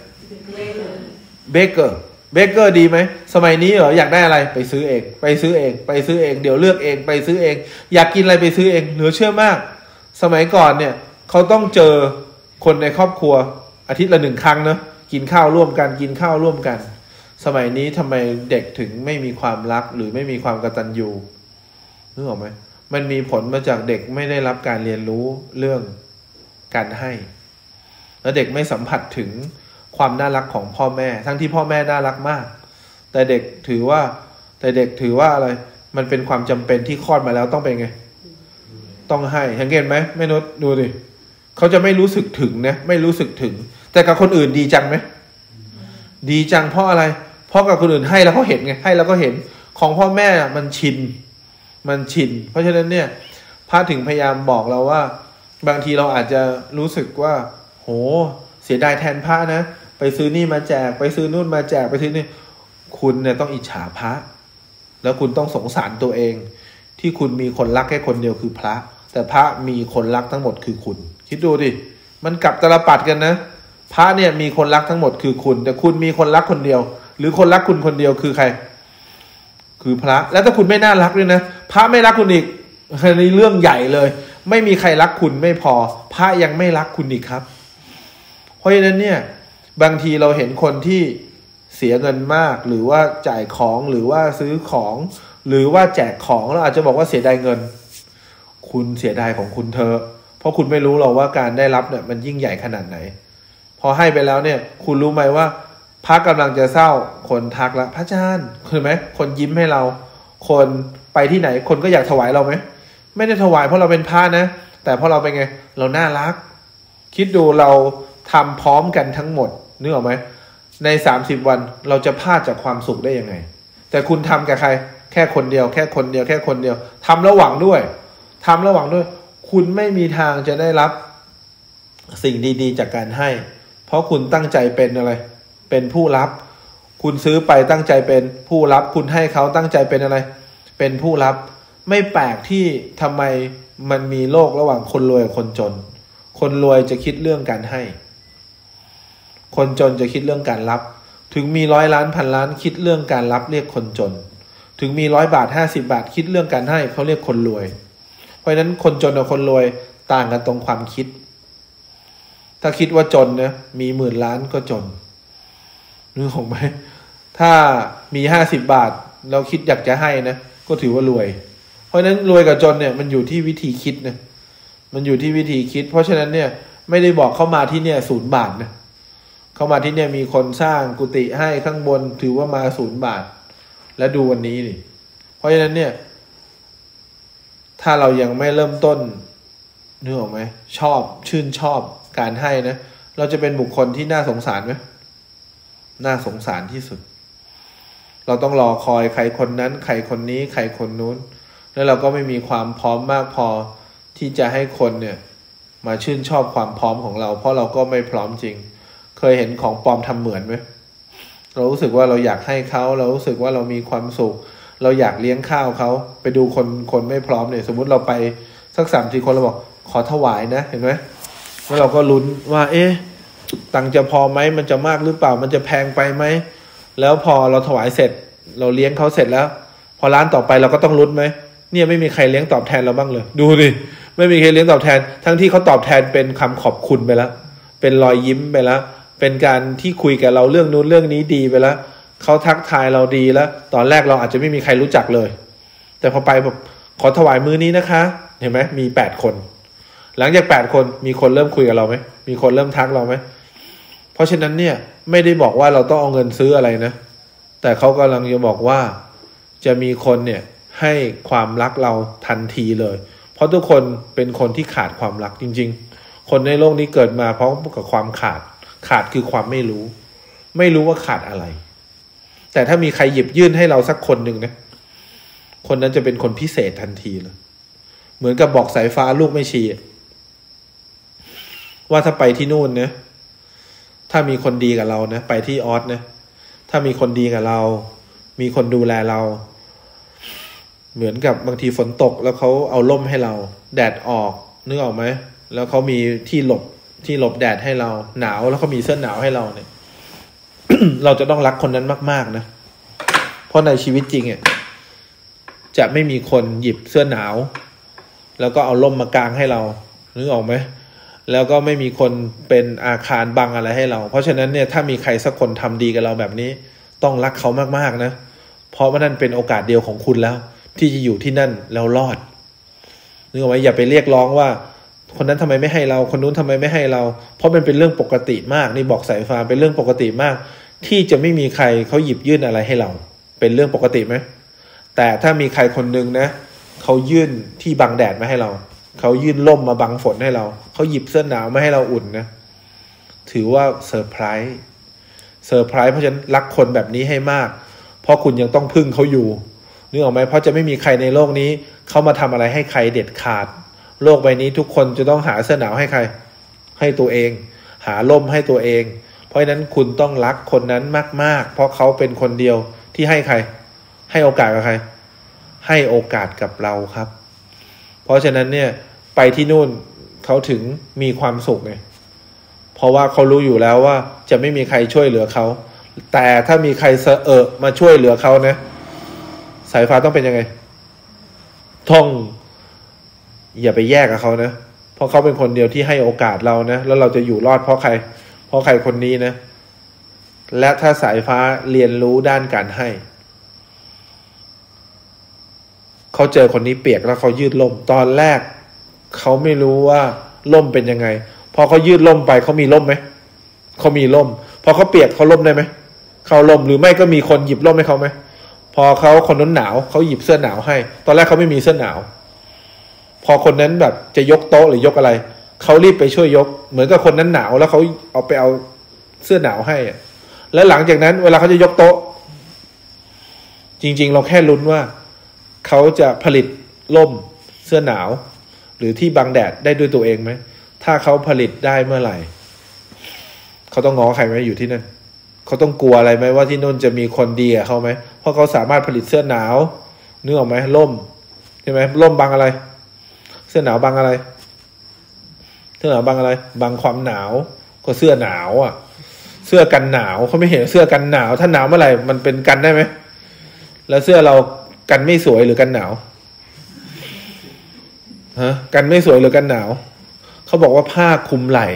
เบรกเกอร์เบรกเกอร์ดีไหมสมัยนี้เหรออยากได้อะไรไปซื้อเอง ไปซื้อเอง ไปซื้อเอง เดี๋ยวเลือกเองไปซื้อเอง อยากกินอะไรไปซื้อเองเหลือเชื่อมาก สมัยก่อนเนี่ยเขาต้องเจอคนในครอบครัวอาทิตย์ละหนึ่งครั้งเนอะกินข้าวร่วมกันกินข้าวร่วมกัน สมัยนี้ทำไมเด็กถึงไม่มีความรักหรือไม่มีความกตัญญู นึกออกไหมมันมีผลมาจากเด็กไม่ได้รับการเรียนรู้เรื่องการให้ แล้วเด็กไม่สัมผัสถึงความน่ารักของพ่อแม่ ทั้งที่พ่อแม่น่ารักมาก แต่เด็กถือว่า แต่เด็กถือว่าอะไร มันเป็นความจำเป็นที่คลอดมาแล้วต้องเป็นไง ต้องให้เห็นเห็นไหมแม่นุชดูดิเขาจะไม่รู้สึกถึงนะไม่รู้สึกถึง แต่กับคนอื่นดีจังไหมดีจังเพราะอะไร เพราะกับคนอื่นให้แล้วเขาเห็นไงให้แล้วก็เห็นของพ่อแม่อะมันชิน มันชิน เพราะฉะนั้นเนี่ยพระถึงพยายามบอกเราว่า บางทีเราอาจจะรู้สึกว่า โห เสียดายแทนพระนะ ไปซื้อนี่มาแจก ไปซื้อนู่นมาแจกไปซื้อนี่ คุณเนี่ยต้องอิจฉาพระ แล้วคุณต้องสงสารตัวเอง ที่คุณมีคนรักแค่คนเดียวคือพระ แต่พระมีคนรักทั้งหมดคือคุณ คิดดูดิ มันกลับตลปัดกันนะ พระเนี่ยมีคนรักทั้งหมดคือคุณ แต่คุณมีคนรักคนเดียว หรือคนรักคุณคนเดียวคือใคร คือพระ แล้วถ้าคุณไม่น่ารักด้วยนะ พระไม่รักคุณอีกอันนี้เรื่องใหญ่เลย ไม่มีใครรักคุณไม่พอ พระยังไม่รักคุณอีกครับ เพราะฉะนั้นเนี่ย บางทีเราเห็นคนที่เสียเงินมาก หรือว่าจ่ายของหรือว่าซื้อของ หรือว่าแจกของเราอาจจะบอกว่าเสียดายเงิน คุณเสียดายของคุณเธอ เพราะคุณไม่รู้หรอกว่าการได้รับเนี่ยมันยิ่งใหญ่ขนาดไหน พอให้ไปแล้วเนี่ย คุณรู้ไหมว่าพระกำลังจะเศร้าคนทักแล้วพระอาจารย์คือไหมคนยิ้มให้เรา คนไปที่ไหนคนก็อยากถวายเราไหมไม่ได้ถวายเพราะเราเป็นพระนะ แต่เพราะเราเป็นไง เราน่ารัก คิดดูเราทำพร้อมกันทั้งหมดนึกออกไหมในสามสิบวันเราจะพลาดจากความสุขได้ยังไง แต่คุณทำกับใคร แค่คนเดียว แค่คนเดียวแค่คนเดียวทำระหว่างด้วยทำระหว่างด้วย คุณไม่มีทางจะได้รับสิ่งดีๆ จากการให้ เพราะคุณตั้งใจเป็นอะไร เป็นผู้รับ คุณซื้อไปตั้งใจเป็นผู้รับ คุณให้เขาตั้งใจเป็นอะไร เป็นผู้รับ ไม่แปลกที่ทำไมมันมีโลกระหว่างคนรวยกับคนจน คนรวยจะคิดเรื่องการให้ คนจนจะคิดเรื่องการรับ ถึงมีร้อยล้านพันล้านคิดเรื่องการรับเรียกคนจน ถึงมีร้อยบาทห้าสิบาทคิดเรื่องการให้เขาเรียกคนรวย เพราะฉะนั้นคนจนกับคนรวยต่างกันตรงความคิด ถ้าคิดว่าจนนะมีหมื่นล้านก็จน นึกออกไหมถ้ามีห้าสิบบาท เราคิดอยากจะให้นะ ก็ถือว่ารวย เพราะฉะนั้นรวยกับจนเนี่ยมันอยู่ที่วิธีคิดนะมันอยู่ที่วิธีคิด เพราะฉะนั้นเนี่ยไม่ได้บอกเข้ามาที่เนี่ยศูนย์บาทนะเข้ามาที่เนี่ยมีคนสร้างกุฏิให้ข้างบนถือว่ามาศูนย์บาท และดูวันนี้นี่เพราะฉะนั้นเนี่ย ถ้าเรายังไม่เริ่มต้นนึกออกไหมชอบชื่นชอบการให้นะเราจะเป็นบุคคลที่น่าสงสารไหม น่าสงสารที่สุด เราต้องรอคอยใครคนนั้น ใครคนนี้ ใครคนนู้น แล้วเราก็ไม่มีความพร้อมมากพอที่จะให้คนเนี่ย มาชื่นชอบความพร้อมของเรา เพราะเราก็ไม่พร้อมจริง เคยเห็นของปลอมทำเหมือนไหมเรารู้สึกว่าเราอยากให้เขาเรารู้สึกว่าเรามีความสุข เราอยากเลี้ยงข้าวเขาไปดูคนคนไม่พร้อมเนี่ย สมมุติเราไปสักสามสี่คนเราบอกขอถวายนะเห็นไหมแล้วเราก็ลุ้นว่า เอ๊ะ ตังจะพอไหมมันจะมากหรือเปล่า มันจะแพงไปไหม แล้วพอเราถวายเสร็จ เราเลี้ยงเขาเสร็จแล้ว พอร้านต่อไปเราก็ต้องลุ้นไหมเนี่ยไม่มีใครเลี้ยงตอบแทนเราบ้างเลย ดูดิไม่มีใครเลี้ยงตอบแทน ทั้งที่เขาตอบแทนเป็นคำขอบคุณไปแล้วเป็นรอยยิ้มไปแล้วเป็นการที่คุยกับเราเรื่องนู้นเรื่องนี้ดีไปแล้วเขาทักทายเราดีแล้ว ตอนแรกเราอาจจะไม่มีใครรู้จักเลย แต่พอไปแบบขอถวายมือนี้นะคะ เห็นไหมมีแปดคน หลังจากแปดคนมีคนเริ่มคุยกับเราไหมมีคนเริ่มทักเราไหม เพราะฉะนั้นเนี่ยไม่ได้บอกว่าเราต้องเอาเงินซื้ออะไรนะ แต่เขากำลังจะบอกว่าจะมีคนเนี่ยให้ความรักเราทันทีเลย เพราะทุกคนเป็นคนที่ขาดความรักจริง ๆ คนในโลกนี้เกิดมาเพราะกับความขาด ขาดคือความไม่รู้ ไม่รู้ว่าขาดอะไร แต่ถ้ามีใครหยิบยื่นให้เราสักคนหนึ่งนะ คนนั้นจะเป็นคนพิเศษทันทีเลย เหมือนกับบอกสายฟ้าลูกไม่ชีว่าถ้าไปที่นู่นนะ ถ้ามีคนดีกับเรานะ ไปที่ออสนะ ถ้ามีคนดีกับเรา มีคนดูแลเรา เหมือนกับบางทีฝนตก แล้วเขาเอาล่มให้เรา แดดออกนึกออกไหมแล้วเขามีที่หลบที่หลบแดดให้เรา หนาวแล้วเขามีเสื้อหนาวให้เราเนี่ย เราจะต้องรักคนนั้นมาก ๆ นะ เพราะในชีวิตจริงอะจะไม่มีคนหยิบเสื้อหนาว แล้วก็เอาล่มมากางให้เรานึกออกไหม แล้วก็ไม่มีคนเป็นอาคารบังอะไรให้เรา เพราะฉะนั้นเนี่ยถ้ามีใครสักคนทำดีกับเราแบบนี้ ต้องรักเขามากๆนะ เพราะว่านั่นเป็นโอกาสเดียวของคุณแล้ว ที่จะอยู่ที่นั่นแล้วรอดนึกออกไหมอย่าไปเรียกร้องว่า คนนั้นทำไมไม่ให้เรา คนนู้นทำไมไม่ให้เรา เพราะมันเป็นเรื่องปกติมาก นี่บอกสายฟ้าเป็นเรื่องปกติมาก ที่จะไม่มีใครเขาหยิบยื่นอะไรให้เรา เป็นเรื่องปกติไหมแต่ถ้ามีใครคนหนึ่งนะเขายื่นที่บังแดดมาให้เรา เขายื่นร่มมาบังฝนให้เรา เขาหยิบเสื้อหนาวมาให้เราอุ่นนะ ถือว่า surprise surprise เพราะฉะนั้นรักคนแบบนี้ให้มาก เพราะคุณยังต้องพึ่งเขาอยู่นึกออกไหมเพราะจะไม่มีใครในโลกนี้เขามาทำอะไรให้ใครเด็ดขาด โลกใบนี้ทุกคนจะต้องหาเสื้อหนาวให้ใคร ให้ตัวเอง หาล่มให้ตัวเอง เพราะฉะนั้นคุณต้องรักคนนั้นมาก ๆ เพราะเขาเป็นคนเดียวที่ให้ใคร ให้โอกาสกับใคร ให้โอกาสกับเราครับ เพราะฉะนั้นเนี่ยไปที่นู่น เขาถึงมีความสุขไงเพราะว่าเขารู้อยู่แล้วว่าจะไม่มีใครช่วยเหลือเขา แต่ถ้ามีใครเสออมาช่วยเหลือเขานะสายฟ้าต้องเป็นยังไง ท่อง อย่าไปแยกกับเขานะ เพราะเขาเป็นคนเดียวที่ให้โอกาสเรานะ แล้วเราจะอยู่รอดเพราะใคร เพราะใครคนนี้นะ และถ้าสายฟ้าเรียนรู้ด้านการให้ เขาเจอคนนี้เปียกแล้วเขายืดลมตอนแรก เขาไม่รู้ว่าล่มเป็นยังไง พอเขายืดล่มไปเขามีล่มไหมเขามีล่ม พอเขาเปียกเขาล่มได้ไหมเขาล่มหรือไม่ก็มีคนหยิบล่มให้เขาไหมพอเขาคนนั้นหนาวเขาหยิบเสื้อหนาวให้ ตอนแรกเขาไม่มีเสื้อหนาว พอคนนั้นแบบจะยกโต๊ะหรือยกอะไรเขารีบไปช่วยยก เหมือนกับคนนั้นหนาวแล้วเขาเอาไปเอาเสื้อหนาวให้แล้วหลังจากนั้นเวลาเขาจะยกโต๊ะ จริง ๆ เราแค่ลุ้นว่าเขาจะผลิตล่มเสื้อหนาว รือที่บังแดดได้ด้วยตัวเองไหม ถ้าเขาผลิตได้เมื่อไหร่ เขาต้องง้อใครไหมอยู่ที่นั่น เขาต้องกลัวอะไรไหมว่าที่นู่นจะมีคนดีเขาไหม เพราะเขาสามารถผลิตเสื้อหนาวนึกออกไหมล่มใช่ไหมล่มบังอะไร เสื้อหนาวบังอะไร เสื้อหนาวบังอะไร บังความหนาวก็เสื้อหนาวอะ เสื้อกันหนาวเขาไม่เห็นเสื้อกันหนาว ถ้าหนาวเมื่อไหร่มันเป็นกันได้ไหมแล้วเสื้อเรากันไม่สวยหรือกันหนาว ฮะกันไม่สวยหรือกันหนาว เขาบอกว่าผ้าคลุมไหล่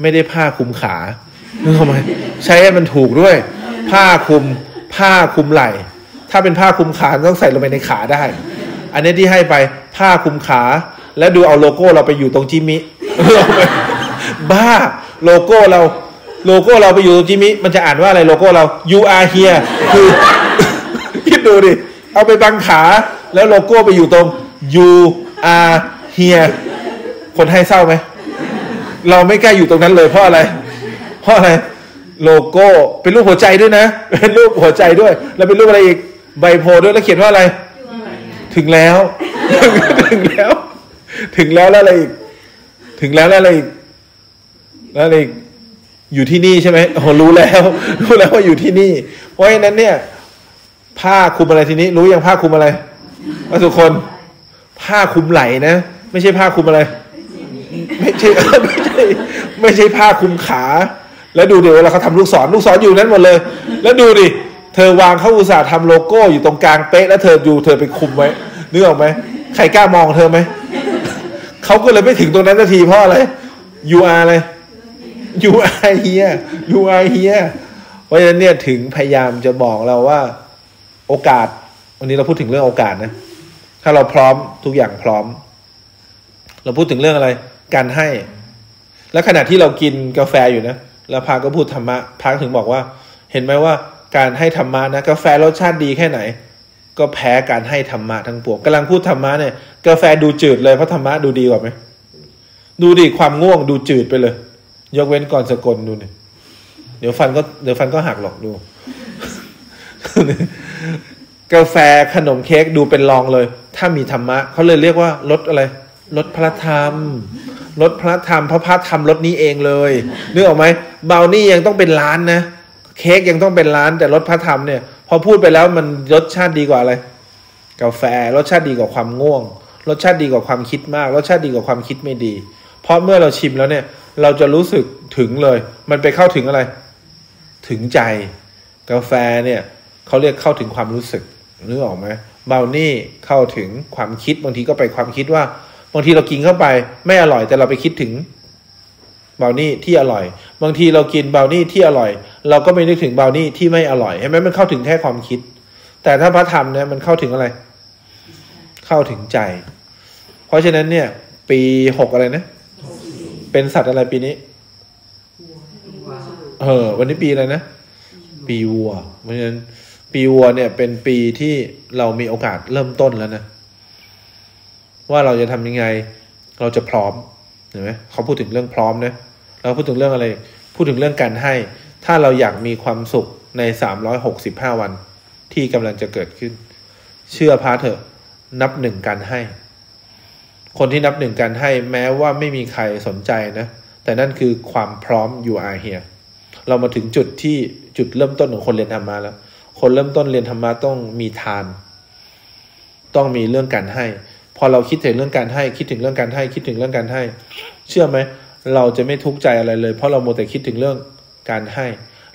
ไม่ได้ผ้าคลุมขานึกออกไหมใช้ให้มันถูกด้วย ผ้าคลุม ผ้าคลุมไหล่ ถ้าเป็นผ้าคลุมขาต้องใส่ลงไปในขาได้ อันนี้ที่ให้ไปผ้าคลุมขา แล้วดูเอาโลโก้เราไปอยู่ตรงจิมิบ้าโลโก้เราโลโก้เราไปอยู่ตรงจิมิมันจะอ่านว่าอะไรโลโก้เรา you are here คือคิดดูดิ เอาไปบังขา แล้วโลโก้ไปอยู่ตรง you are here คนให้เศร้าไหม เราไม่กล้าอยู่ตรงนั้นเลยเพราะอะไร เพราะอะไร โลโก้เป็นรูปหัวใจด้วยนะ เป็นรูปหัวใจด้วย แล้วเป็นรูปอะไรอีก ใบโพด้วยแล้วเขียนว่าอะไร ถึงแล้ว ถึงแล้ว ถึงแล้วแล้วอะไรอีก ถึงแล้วแล้วอะไรอีก แล้วอะไรอีก อยู่ที่นี่ใช่ไหมโอ้รู้แล้ว รู้แล้วว่าอยู่ที่นี่ เพราะฉะนั้นเนี่ย ผ้าคลุมอะไรทีนี้ รู้ยังผ้าคลุมอะไรว่าทุคน ผ้าคลุมไหลนะ ไม่ใช่ผ้าคลุมอะไร ไม่ใช่ไม่ใช่ไม่ใช่ผ้าคลุมขา แล้วดูเดี๋ยวเวลาเขาทำลูกศรลูกศรอยู่นั้นหมดเลย แล้วดูดิเธอวางเขาอุตส่าห์ทำโลโก้อยู่ตรงกลางเป๊ะแล้วเธออยู่เธอไปคุมไว้นึกออกไหมใครกล้ามองเธอไหมเขาก็เลยไม่ถึงตรงนั้นนาทีเพราะอะไร you are อะไร you are here you are here เพราะฉะนั้นเนี่ยถึงพยายามจะบอกเราว่า โอกาส วันนี้เราพูดถึงเรื่องโอกาสนะ ถ้าเราพร้อมทุกอย่างพร้อม เราพูดถึงเรื่องอะไร การให้ แล้วขณะที่เรากินกาแฟอยู่นะแล้วพาก็พูดธรรมะพาถึงบอกว่า เห็นไหมว่าการให้ธรรมะนะกาแฟรสชาติดีแค่ไหน ก็แพ้การให้ธรรมะทั้งปวงกำลังพูดธรรมะเนี่ยกาแฟดูจืดเลยเพราะธรรมะดูดีกว่าไหมดูดิความง่วงดูจืดไปเลย ยกเว้นก่อนสกลดูเนี่ยเดี๋ยวฟันก็เดี๋ยวฟันก็หักหรอกดู กาแฟขนมเค้กดูเป็นรองเลย ถ้ามีธรรมะเขาเลยเรียกว่าลดอะไรลดพระธรรมลดพระธรรมพระพระธรรมลดนี้เองเลยนึกออกไหมเบานี่ยังต้องเป็นร้านนะ เค้กยังต้องเป็นร้าน แต่ลดพระธรรมเนี่ย พอพูดไปแล้วมันรสชาติดีกว่าอะไร กาแฟรสชาติดีกว่าความง่วง รสชาติดีกว่าความคิดมาก รสชาติดีกว่าความคิดไม่ดี เพราะเมื่อเราชิมแล้วเนี่ย เราจะรู้สึกถึงเลย มันไปเข้าถึงอะไร ถึงใจ กาแฟเนี่ยเขาเรียกเข้าถึงความรู้สึก นึกออกไหมเบลนี่เข้าถึงความคิดบางทีก็ไปความคิดว่าบางทีเรากินเข้าไปไม่อร่อยแต่เราไปคิดถึงเบลนี่ที่อร่อย บางทีเรากินเบลนี่ที่อร่อย เราก็ไม่นึกถึงเบลนี่ที่ไม่อร่อยเห็นไหมมันเข้าถึงแค่ความคิด แต่ถ้าพระธรรมเนี่ยมันเข้าถึงอะไร เข้าถึงใจ เพราะฉะนั้นเนี่ย ปีหกอะไรนะ เป็นสัตว์อะไรปีนี้เออวันนี้ปีอะไรนะ ปีวัว เพราะฉะนั้น ปีวัวเนี่ยเป็นปีที่เรามีโอกาสเริ่มต้นแล้วนะ ว่าเราจะทำยังไง เราจะพร้อมเห็นไหมเขาพูดถึงเรื่องพร้อมนะเราพูดถึงเรื่องอะไร พูดถึงเรื่องการให้ ถ้าเราอยากมีความสุขในสามร้อยหกสิบห้าวันที่กำลังจะเกิดขึ้น เชื่อพาเถอะ นับหนึ่งการให้ คนที่นับหนึ่งการให้แม้ว่าไม่มีใครสนใจนะ แต่นั่นคือความพร้อม you are here เรามาถึงจุดที่จุดเริ่มต้นของคนเรียนธรรมะแล้ว คนเริ่มต้นเรียนธรรมะต้องมีทาน ต้องมีเรื่องการให้ พอเราคิดถึงเรื่องการให้ คิดถึงเรื่องการให้ คิดถึงเรื่องการให้ เชื่อไหมเราจะไม่ทุกข์ใจอะไรเลย เพราะเราโมแต่คิดถึงเรื่องการให้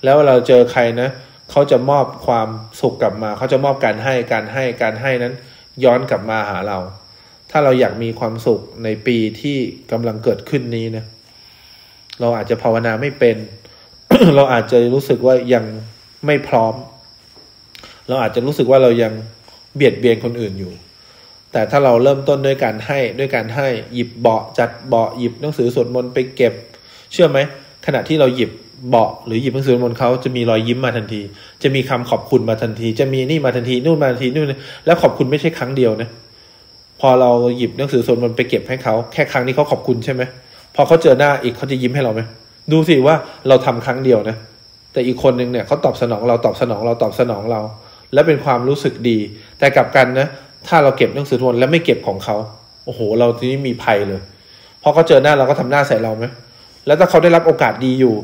แล้วเราเจอใครนะเขาจะมอบความสุขกลับมา เขาจะมอบการให้การให้การให้นั้น ย้อนกลับมาหาเรา ถ้าเราอยากมีความสุขในปีที่กำลังเกิดขึ้นนี้นะเราอาจจะภาวนาไม่เป็น เราอาจจะรู้สึกว่ายังไม่พร้อม เราอาจจะรู้สึกว่าเรายังเบียดเบียนคนอื่นอยู่ แต่ถ้าเราเริ่มต้นด้วยการให้ด้วยการให้หยิบเบาะจัดเบาะหยิบหนังสือสวดมนต์ไปเก็บ เชื่อไหมขณะที่เราหยิบเบาะหรือหยิบหนังสือสวดมนต์เขาจะมีรอยยิ้มมาทันที จะมีคำขอบคุณมาทันที จะมีนี่มาทันทีนู่นมาทันทีนู่นแล้วขอบคุณไม่ใช่ครั้งเดียวนะ พอเราหยิบหนังสือสวดมนต์ไปเก็บให้เขาแค่ครั้งนี้เขาขอบคุณใช่ไหมพอเขาเจอหน้าอีกเขาจะยิ้มให้เราไหมดูสิว่าเราทำครั้งเดียวนะ แต่อีกคนนึงเนี่ยเขาตอบสนองเราตอบสนองเราตอบสนองเรา และเป็นความรู้สึกดี แต่กลับกันนะ ถ้าเราเก็บหนังสือทวนแล้วไม่เก็บของเขาโอ้โห เราทีนี้มีภัยเลยพอเขาเจอหน้าเราก็ทำหน้าใส่เราไหมแล้วถ้าเขาได้รับโอกาสดีอยู่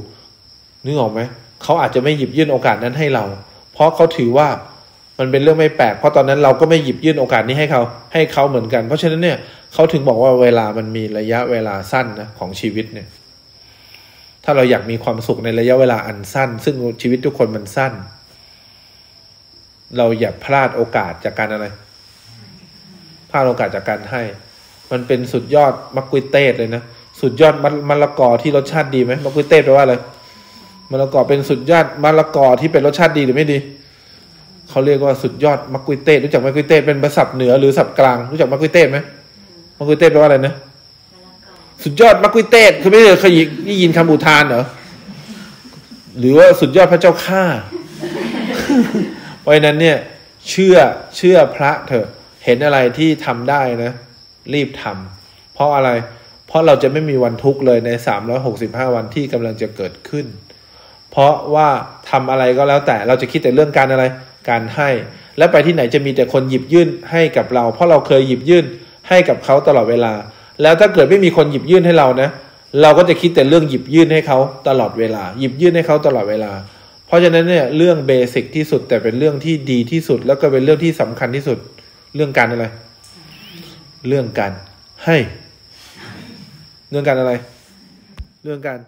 นึกออกไหมเขาอาจจะไม่หยิบยื่นโอกาสนั้นให้เรา เพราะเขาถือว่ามันเป็นเรื่องไม่แปลกเพราะตอนนั้นเราก็ไม่หยิบยื่นโอกาสนี้ให้เขาให้เขาเหมือนกัน เพราะฉะนั้นเนี่ยเขาถึงบอกว่าเวลามันมีระยะเวลาสั้นนะของชีวิตเนี่ย ถ้าเราอยากมีความสุขในระยะเวลาอันสั้น ซึ่งชีวิตทุกคนมันสั้น เราอย่าพลาดโอกาสจากการอะไรพลาดโอกาสจากการให้ มันเป็นสุดยอดมักกุยเตสเลยนะสุดยอดมะมะละกอที่รสชาติดีไหมมักกุยเตสแปลว่าอะไรมะละกอเป็นสุดยอดมะละกอที่เป็นรสชาติดีหรือไม่ดีเขาเรียกว่าสุดยอดมักกุยเตสรู้จักมักกุยเตสเป็นภาษาเหนือหรือศัพท์กลางรู้จักมักกุยเตสไหมมักกุยเตสแปลว่าอะไรนะสุดยอดมักกุยเตสคือไม่เคยได้ยินคำอุทานเหรอหรือว่าสุดยอดพระเจ้าข้า เพราะฉะนั้นเนี่ยเชื่อเชื่อพระเถอะเห็นอะไรที่ทำได้นะ รีบทำเพราะอะไร เพราะเราจะไม่มีวันทุกข์เลยใน 365 วันที่กำลังจะเกิดขึ้น เพราะว่าทำอะไรก็แล้วแต่เราจะคิดแต่เรื่องการอะไรการให้ และไปที่ไหนจะมีแต่คนหยิบยื่นให้กับเรา เพราะเราเคยหยิบยื่นให้กับเขาตลอดเวลา แล้วถ้าเกิดไม่มีคนหยิบยื่นให้เรานะ เราก็จะคิดแต่เรื่องหยิบยื่นให้เขาตลอดเวลา หยิบยื่นให้เขาตลอดเวลา เพราะฉะนั้นเนี่ยเรื่องเบสิกที่สุดแต่เป็นเรื่องที่ดีที่สุด แล้วก็เป็นเรื่องที่สำคัญที่สุด เรื่องการอะไร เรื่องการให้ เรื่องการอะไร เรื่องการ